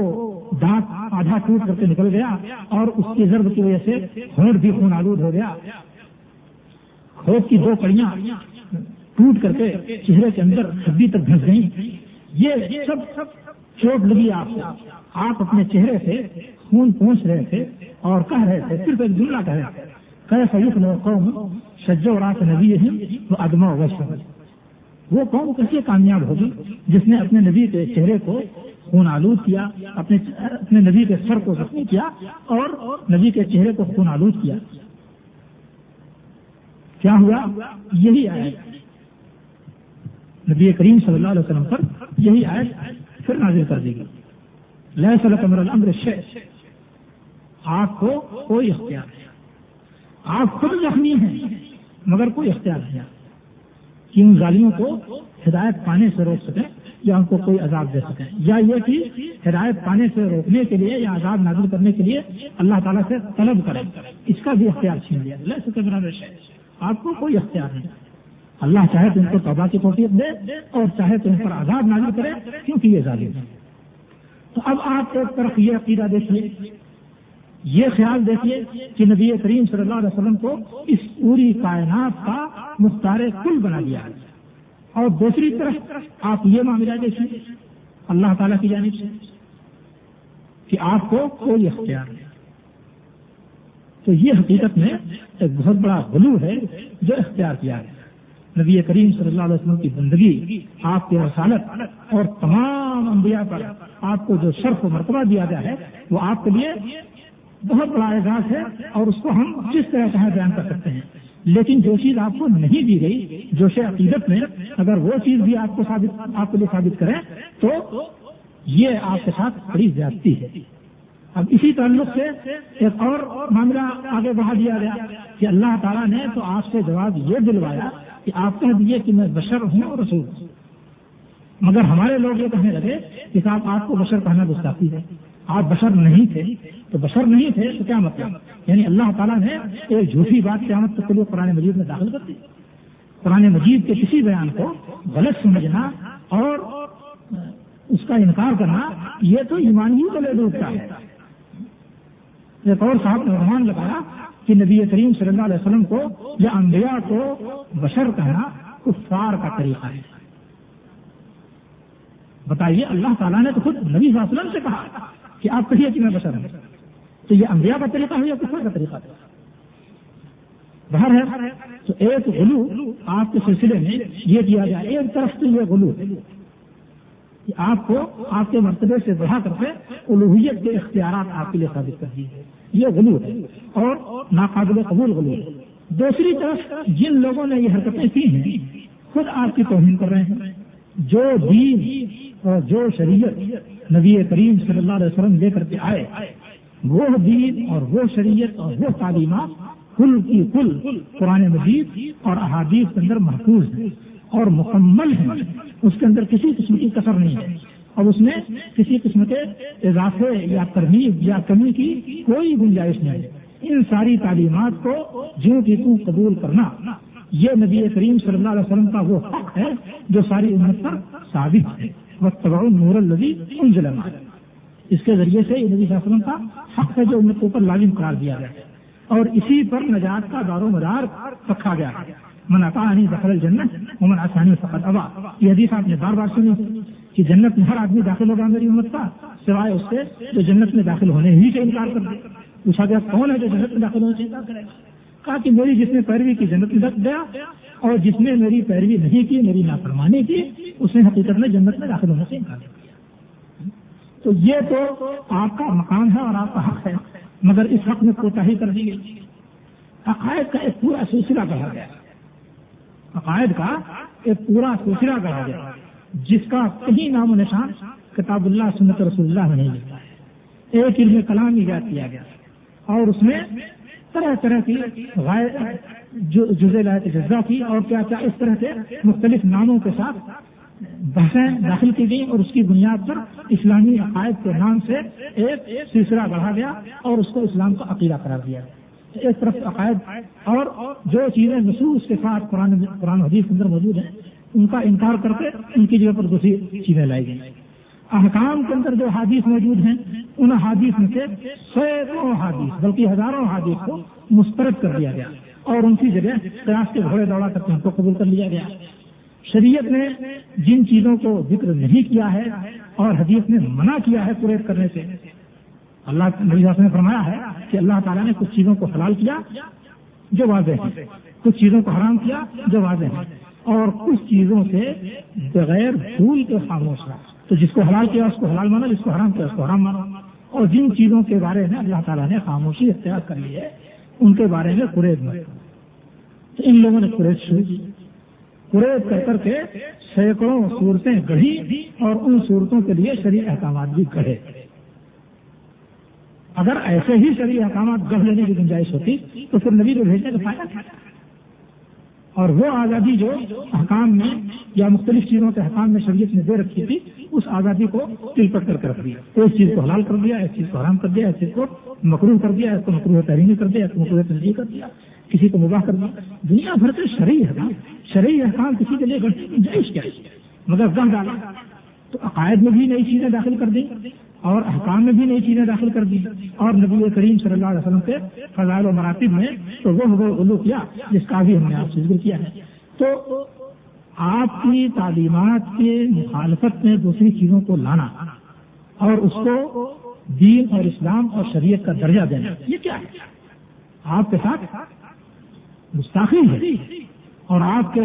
Speaker 2: دانت آدھا ٹوٹ کر کے نکل گیا اور اس کی ضرب کی وجہ سے ہونٹ بھی خون آلود ہو گیا۔ کھوپ کی دو کڑیاں ٹوٹ کر کے چہرے کے اندر ہڈی تک گھس گئی یہ سب چوٹ لگی آپ کو۔ آپ اپنے چہرے سے خون پہنچ رہے تھے اور کہہ رہے تھے، صرف ایک جملہ کہہ رہے تھے کہ قوم سجو رات نبی ہے وہ ادما وش وہ قوم کیسے کامیاب ہوگی، جس نے اپنے نبی کے چہرے کو خون آلود کیا، اپنے اپنے نبی کے سر کو زخمی کیا اور نبی کے چہرے کو خون آلود کیا۔ کیا ہوا؟ یہی آئے نبی کریم صلی اللہ علیہ وسلم پر یہی آئے پھر نازل کر دی گئی۔ لہ صلی امر الامر شیخ آپ کو کوئی اختیار نہیں۔ آپ خود زخمی ہیں، مگر کوئی اختیار نہیں۔ کہ ان ظالموں کو ہدایت پانے سے روک سکیں یا ان کو کوئی عذاب دے سکیں؟ یا یہ کہ ہدایت پانے سے روکنے کے لیے یا آزاد نازل کرنے کے لیے اللہ تعالیٰ سے طلب کریں۔ اس کا بھی اختیار چھین لیا۔ آپ کو کوئی اختیار نہیں۔ اللہ چاہے تو ان کو توبہ کی توفیق دے اور چاہے تو ان پر آزاد نازل کرے کیونکہ یہ ظالم ہے۔ تو اب آپ ایک طرف یہ عقیدہ دیکھیے۔ یہ خیال دیکھیے کہ نبی کریم صلی اللہ علیہ وسلم کو اس پوری کائنات کا مختار کل بنا دیا ہے۔ اور دوسری طرف آپ یہ معاملہ دیکھیے اللہ تعالیٰ کی جانب سے کہ آپ کو کوئی اختیار نہیں۔ تو یہ حقیقت میں ایک بہت بڑا غلو ہے جو اختیار کیا ہے۔ نبی کریم صلی اللہ علیہ وسلم کی زندگی، آپ کے رسالت اور تمام انبیاء پر آپ کو جو شرف و مرتبہ دیا گیا ہے، وہ آپ کے لیے بہت بڑا اعزاز ہے اور اس کو ہم جس طرح چاہیں بیان کر سکتے ہیں۔ لیکن جو چیز آپ کو نہیں دی گئی جوش عقیدت میں اگر وہ چیز بھی آپ کو ثابت آپ کے لیے ثابت کریں، تو یہ آپ کے ساتھ بڑی زیادتی ہے۔ اب اسی تعلق سے ایک اور معاملہ آگے بڑھا دیا گیا کہ اللہ تعالیٰ نے تو آپ سے جواب یہ دلوایا کہ آپ کہہ دیے کہ میں بشر ہوں اور رسول ہوں۔ مگر ہمارے لوگ یہ کہنے لگے کہ صاحب، آپ کو بشر کہنا گستاخی ہے۔ آپ بشر نہیں تھے، تو بشر نہیں تھے تو کیا مطلب؟ یعنی اللہ تعالیٰ نے ایک جھوٹی بات قیامت تک کے لیے قرآن مجید میں داخل کر دی۔ قرآن مجید کے کسی بیان کو غلط سمجھنا اور اس کا انکار کرنا، یہ تو ایمان ہی لے ڈوبتا ہے۔ ایک اور صاحب نے رحمان لگایا کہ نبی کریم صلی اللہ علیہ وسلم کو یا انبیاء کو بشر کہنا کفار کا طریقہ ہے۔ بتائیے، اللہ تعالیٰ نے تو خود نبی صلی اللہ علیہ وسلم سے کہا کہ آپ کہیے کہ میں بشر ہوں تو یہ انبیاء کا طریقہ ہے یا کفار کا طریقہ ہے؟ باہر ہے تو ایک غلو آپ کے سلسلے میں یہ کیا جائے ایک طرف سے یہ غلو کہ آپ کو آپ کے مرتبے سے بڑھا کر کے الوحیت کے اختیارات آپ کے لیے ثابت کر دیے یہ غلو ہے اور ناقابل قبول غلو ہے۔ دوسری طرف جن لوگوں نے یہ حرکتیں کی ہیں، خود آپ کی توہین کر رہے ہیں۔ جو دین اور جو شریعت نبی کریم صلی اللہ علیہ وسلم لے کر کے آئے، وہ دین اور وہ شریعت اور وہ تعلیمات کل کی کل قرآن مجید اور احادیث کے اندر محفوظ ہیں اور مکمل ہیں۔ اس کے اندر کسی قسم کی کثر نہیں ہے۔ اور اس میں کسی قسم کے اضافے یا ترمیم یا کمی کی کوئی گنجائش نہیں ہے۔ ان ساری تعلیمات کو جو کی تو قبول کرنا یہ نبی کریم صلی اللہ علیہ وسلم کا وہ حق ہے جو ساری امت پر ثابت ہے. وقت نور الزی ان اس کے ذریعے سے یہ نبی صلی اللہ علیہ وسلم کا حق ہے جو امت کے اوپر لازم قرار دیا گیا اور اسی پر نجات کا دار و مدار رکھا گیا من اطاعنی دخل الجنت ومن آسانی فقط ابا. یہ حدیث آپ نے بار بار سنی کہ جنت میں ہر آدمی داخل ہوگا میری امت کا، سوائے اس سے جو جنت میں داخل ہونے ہی سے انکار کر دے پوچھا گیا کون ہے جو جنت میں داخل ہونے سے انکار کرے گا؟ کہا کہ میری جس نے پیروی کی جنت میں دکھ گیا اور جس نے میری پیروی نہیں کی، میری نافرمانی کی، اس نے حقیقت میں جنت میں داخل ہونے سے انکار کیا۔ تو یہ تو آپ کا مقام ہے اور آپ کا حق ہے، مگر اس حق میں کوتا ہی کر دی گئی۔ عقائد کا ایک پورا سلسلہ کہا گیا۔ عقائد کا ایک پورا سلسلہ کہا گیا، جس کا کہیں نام و نشان کتاب اللہ، سنت رسول اللہ میں نہیں ملتا ہے۔ ایک علم کلام ایجاد کیا گیا اور اس میں طرح طرح کی جزے جزا کی اور کیا کیا اس طرح سے مختلف ناموں کے ساتھ بحثیں داخل کی گئی اور اس کی بنیاد پر اسلامی عقائد کے نام سے ایک سلسلہ بڑھا گیا اور اس کو اسلام کا عقیدہ قرار دیا گیا۔ ایک طرف عقائد اور جو چیزیں نصوص کے ساتھ قرآن قرآن حدیث کے اندر موجود ہیں، ان کا انکار کر کے ان کی جگہ پر دوسری چیزیں لائی گئی احکام کے اندر جو حادث موجود ہیں، ان حادث میں سے سینکڑوں حادث بلکہ ہزاروں حادث کو مسترد کر دیا گیا اور ان کی جگہ قیاس کے گھوڑے دوڑا کر کے ان کو قبول کر لیا گیا۔ شریعت نے جن چیزوں کو ذکر نہیں کیا ہے اور حدیث نے منع کیا ہے پریت کرنے سے، اللہ نبی نے فرمایا ہے کہ اللہ تعالیٰ نے کچھ چیزوں کو حلال کیا جو واضح ہے کچھ چیزوں کو حرام کیا جو واضح ہے اور کچھ چیزوں سے بغیر بھول کے خاموش رہا۔ تو جس کو حلال کیا اس کو حلال مانا، جس کو حرام کیا اس کو حرام مانا۔ اور جن چیزوں کے بارے میں اللہ تعالیٰ نے خاموشی اختیار کر لی ہے، ان کے بارے میں قریب میں تو ان لوگوں نے قریب شروع کی۔ قریب کر کر کے سینکڑوں صورتیں گڑھی اور ان صورتوں کے لیے شریع احکامات بھی گڑھے۔ اگر ایسے ہی شریع احکامات گڑھ لینے کی گنجائش ہوتی تو پھر نبی کو بھیجنے کا فائدہ تھا؟ اور وہ آزادی جو احکام میں یا مختلف چیزوں کے حکام میں شریعت نے دے رکھی تھی، اس آزادی کو تل پٹ کر کے رکھ دیا۔ ایک چیز کو حلال کر دیا، ایک چیز کو حرام کر دیا، ایک چیز کو مکرو کر دیا، ایک کو مکرو تحریمی کر دیا، ایک کو مکرو ترجیح کر دیا، کسی کو مباح کر دیا۔ دنیا بھر کے شرعی حکام شرعی احکام کسی کے لیے جائز کیا مگر گاہ ڈالا تو عقائد میں بھی نئی چیزیں داخل کر دی اور احکام میں بھی نئی چیزیں داخل کر دی اور نبی کریم صلی اللہ علیہ وسلم کے فضائل و مراتب میں تو وہ غلو کیا، جس کا بھی ہم نے آپ سے ذکر کیا ہے۔ تو آپ کی تعلیمات کے مخالفت میں دوسری چیزوں کو لانا اور اس کو دین اور اسلام اور شریعت کا درجہ دینا، یہ کیا ہے؟ آپ کے ساتھ گستاخی ہے اور آپ کے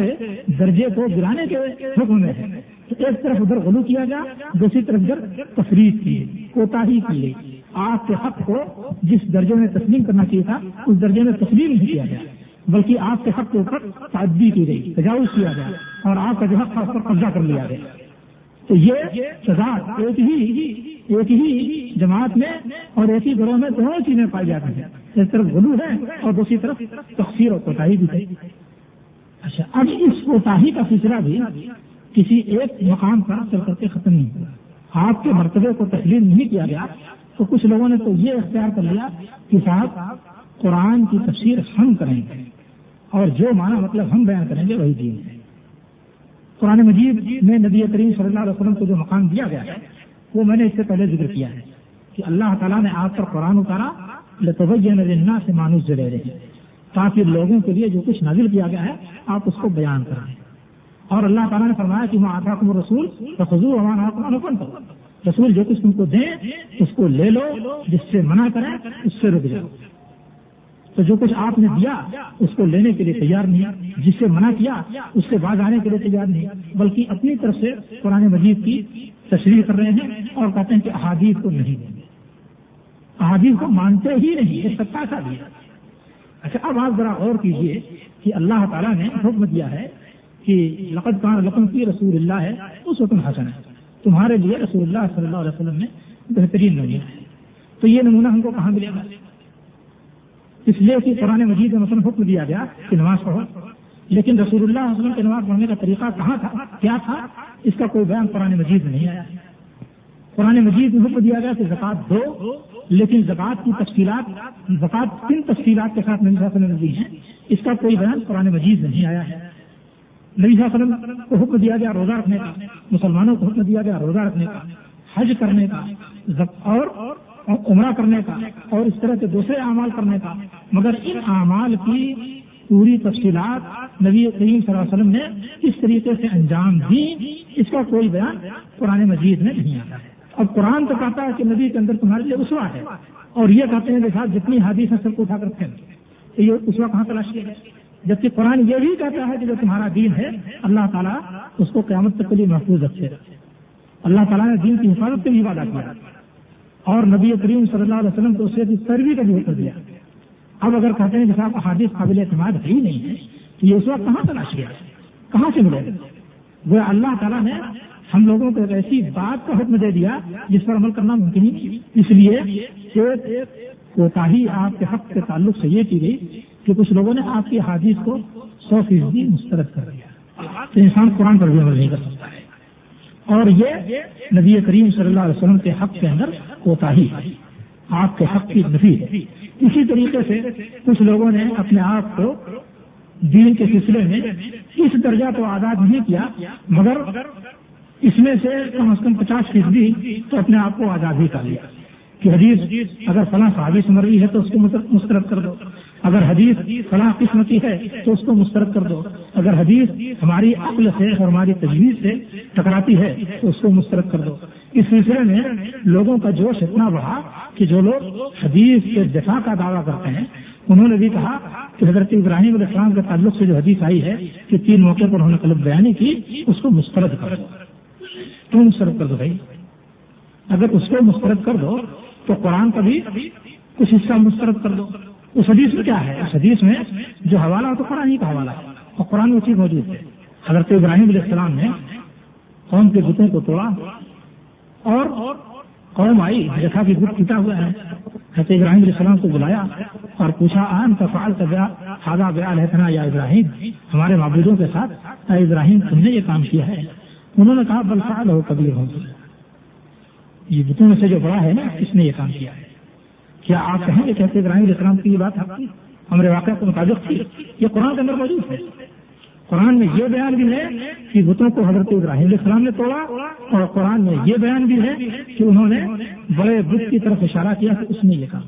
Speaker 2: درجے کو گرانے کے حکم میں ہے۔ ایک طرف ادھر غلو کیا گیا، دوسری طرف ادھر تفریح کی کوتا ہی کی۔ گئی آپ کے حق کو جس درجے میں تسلیم کرنا چاہیے تھا، اس درجے میں تسلیم نہیں کیا گیا۔ بلکہ آپ کے حق کے اوپر تعدی کی گئی، تجاوز کیا گیا اور آپ کا جو حق تھا، اس پر قبضہ کر لیا گیا۔ تو یہ سزا ایک ہی ایک ہی جماعت میں اور ایک ہی گروہ میں دونوں چیزیں پائی جاتی ہیں۔ ایک طرف غلو ہے اور دوسری طرف تقسیر اور کوتا بھی ہے۔ اچھا اب اس کوتا کا سلسلہ بھی کسی ایک مقام پر چل کر کے ختم نہیں ہوا آپ کے مرتبے کو تسلیم نہیں کیا گیا، تو کچھ لوگوں نے تو یہ اختیار کر لیا کہ صاحب، قرآن کی تفسیر ہم کریں گے۔ اور جو مانا مطلب ہم بیان کریں گے، وہی دین ہے۔ قرآن مجید میں نبی کریم صلی اللہ علیہ وسلم کو جو مقام دیا گیا ہے، وہ میں نے اس سے پہلے ذکر کیا ہے کہ اللہ تعالیٰ نے آپ پر قرآن اتارا لطبہ سے مانوس جڑے رہے تاکہ لوگوں کے لیے جو کچھ نازل کیا گیا ہے، آپ اس کو بیان کرائیں۔ اور اللہ تعالیٰ نے فرمایا کہ وہاں آتا تم رسول فضو امان کرو؟ رسول جو کچھ تم کو دیں، اس کو لے لو، جس سے منع کریں، اس سے رک جاؤ۔ تو جو کچھ آپ نے دیا، اس کو لینے کے لیے تیار نہیں، جس سے منع کیا، اس سے بعد آنے کے لیے تیار نہیں، بلکہ اپنی طرف سے قرآن مجید کی تشریح کر رہے ہیں اور کہتے ہیں کہ احادیث کو نہیں دیں گے احادیث کو مانتے ہی نہیں، یہ ستا سا دیا اچھا اب آپ ذرا غور کیجیے کہ اللہ تعالیٰ نے حکم دیا ہے کہ لقد کان لقم کی رسول اللہ ہے اس وقت حسن ہے تمہارے لیے رسول اللہ صلی اللہ علیہ وسلم نے بہترین نمونہ ہے۔ تو یہ نمونہ ہم کو کہاں ملے گا؟ اس لیے کہ قرآن مجید میں مثلاً حکم دیا گیا کہ نماز پڑھو۔ لیکن رسول اللہ علیہ وسلم کے نماز پڑھنے کا طریقہ کہاں تھا؟ کیا تھا؟ اس کا کوئی بیان قرآن مجید میں نہیں آیا۔ قرآن مجید میں حکم دیا گیا کہ زکات دو، لیکن زکات کی تفصیلات زکات کن تفصیلات کے ساتھ نبی صلی اللہ علیہ وسلم دی ہیں۔ اس کا کوئی بیان قرآن مجید میں نہیں آیا ہے۔ نبی صلی اللہ علیہ وسلم کو حکم دیا گیا روزہ رکھنے کا، مسلمانوں کو حکم دیا گیا روزہ رکھنے کا، حج کرنے کا اور عمرہ کرنے کا، اور اس طرح کے دوسرے اعمال کرنے کا۔ مگر ان اعمال کی پوری تفصیلات نبی کریم صلی اللہ علیہ وسلم نے کس طریقے سے انجام دی، اس کا کوئی بیان قرآن مجید میں نہیں آتا۔ ہے اب قرآن تو کہتا ہے کہ نبی کے اندر تمہارے لیے اسوا ہے، اور یہ کہتے ہیں کہ ساتھ جتنی حادیث ہے سب کو اٹھا کر پھینک یہ اسوا کہاں تلاش کیا ہے جبکہ قرآن یہ بھی کہتا ہے کہ جو تمہارا دین ہے، اللہ تعالیٰ اس کو قیامت تک کے لیے محفوظ رکھے۔ اللہ تعالیٰ نے دین کی حفاظت کے لیے وعدہ کیا۔ اور نبی کریم صلی اللہ علیہ وسلم کو اسے سروی کا بھی حکم دیا۔ اب اگر کہتے ہیں کہ صاحب حادث قابل اعتماد ہے ہی نہیں ہے تو یہ اس وقت کہاں تلاش کیا؟ کہاں سے ملے؟ وہ اللہ تعالیٰ نے ہم لوگوں کو ایک ایسی بات کا حکم دے دیا جس پر عمل کرنا ممکن ہی اس لیے کوتا ہی آپ کے حق کے تعلق سے یہ کی گئی کہ کچھ لوگوں نے آپ کی حادث کو سو فیصدی مسترد کر دیا تو انسان قرآن پر بھی عمل نہیں کر سکتا ہے۔ اور یہ نبی کریم صلی اللہ علیہ وسلم کے حق کے اندر ہوتا ہی آپ کے حق کی نفی ہے۔ اسی طریقے سے کچھ لوگوں نے اپنے آپ کو دین کے سلسلے میں اس درجہ کو آزاد نہیں کیا، مگر اس میں سے کم از کم پچاس فیصدی تو اپنے آپ کو آزاد ہی کر لیا۔ کہ حدیث اگر فلاں صحابی سے مروی ہے تو اس کو مسترد کر دو۔ اگر حدیث فلاں قسم کی ہے تو اس کو مسترد کر دو۔ اگر حدیث ہماری عقل سے اور ہماری تجویز سے ٹکراتی ہے تو اس کو مسترد کر دو۔ اس سلسلے میں لوگوں کا جوش اتنا بڑھا کہ جو لوگ حدیث کے دفاع کا دعویٰ کرتے ہیں، انہوں نے بھی کہا کہ حضرت ابراہیم علیہ السلام کے تعلق سے جو حدیث آئی ہے کہ تین موقع پر انہوں نے قلب بیانی کی، اس کو مسترد کر دو۔ کیوں مسترد کر دو بھائی؟ اگر اس کو مسترد کر دو تو قرآن کا بھی کچھ حصہ مسترد کر دو۔ اس حدیث میں کیا ہے؟ اس حدیث میں جو حوالہ ہو تو قرآن ہی کا حوالہ ہے اور قرآن میں چیز موجود ہے۔ حضرت ابراہیم علیہ السلام نے قوم کے بتوں کو توڑا اور قوم آئی جیسا کہ بت ٹوٹا ہوا ہے۔ حضرت ابراہیم علیہ السلام کو بلایا اور پوچھا آن کا فعال کا خاضہ بیال ہے یا ابراہیم؟ ہمارے معبودوں کے ساتھ، اے ابراہیم، تم نے یہ کام کیا ہے؟ انہوں نے کہا بلفال ہو کبھی ہو یہ بتوں میں سے جو بڑا ہے نا کس نے یہ کام کیا ہے۔ کیا آپ کہیں گے کہتے ابراہیم علیہ السلام کی یہ بات ہمارے واقعہ کے مطابق تھی۔ یہ قرآن کے اندر موجود ہے۔ قرآن میں یہ بیان بھی ہے کہ بتوں کو حضرت ابراہیم علیہ السلام نے توڑا اور قرآن میں یہ بیان بھی ہے کہ انہوں نے بڑے بت کی طرف اشارہ کیا کہ اس نے یہ کام